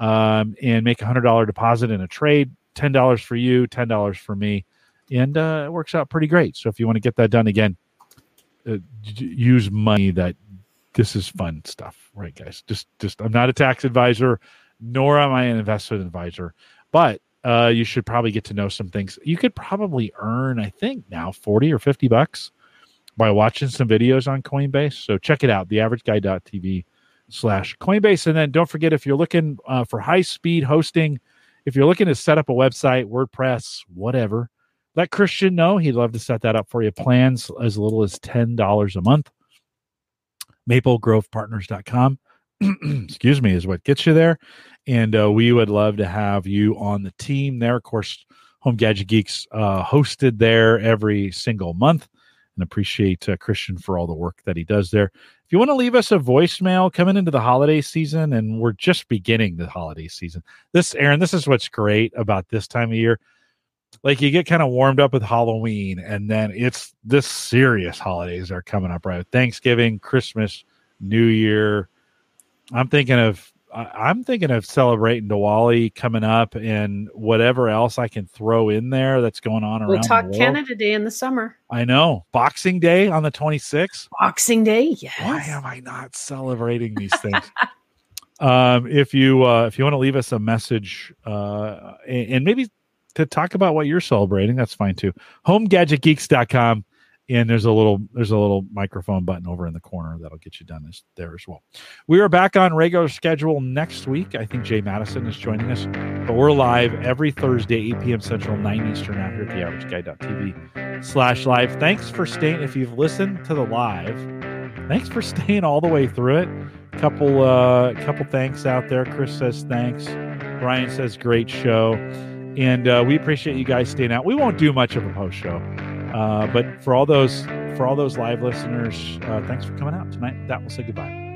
um, and make a hundred dollar deposit in a trade, ten dollars for you, ten dollars for me, and uh, it works out pretty great. So if you want to get that done again, uh, use money that this is fun stuff, right, guys? Just just I'm not a tax advisor, nor am I an investment advisor, but uh, you should probably get to know some things. You could probably earn, I think, now 40 or 50 bucks by watching some videos on Coinbase. So check it out, theaverageguy.tv slash Coinbase. And then don't forget if you're looking uh, for high speed hosting, if you're looking to set up a website, WordPress, whatever, let Christian know. He'd love to set that up for you. Plans as little as $10 a month. MapleGrovePartners.com. excuse me, is what gets you there. And uh, we would love to have you on the team there. Of course, Home Gadget Geeks uh, hosted there every single month and appreciate uh, Christian for all the work that he does there. If you want to leave us a voicemail coming into the holiday season, and we're just beginning the holiday season, this, Erin, this is what's great about this time of year. Like you get kind of warmed up with Halloween, and then it's this serious holidays are coming up, right? Thanksgiving, Christmas, New Year. I'm thinking of I'm thinking of celebrating Diwali coming up and whatever else I can throw in there that's going on around. We'll talk Canada Day in the summer. I know. Boxing Day on the 26th. Boxing Day, yes. Why am I not celebrating these things? um, if you uh, if you want to leave us a message uh, and, and maybe to talk about what you're celebrating, that's fine too. HomeGadgetGeeks.com and there's a little there's a little microphone button over in the corner that'll get you done as, there as well. We are back on regular schedule next week. I think Jay Madison is joining us, but we're live every Thursday, 8 p.m. Central, 9 Eastern, out here at theaverageguy.tv slash live. Thanks for staying. If you've listened to the live, thanks for staying all the way through it. Couple uh couple thanks out there. Chris says thanks. Brian says great show. And uh, we appreciate you guys staying out. We won't do much of a post show. Uh, but for all those for all those live listeners, uh, thanks for coming out tonight. That will say goodbye.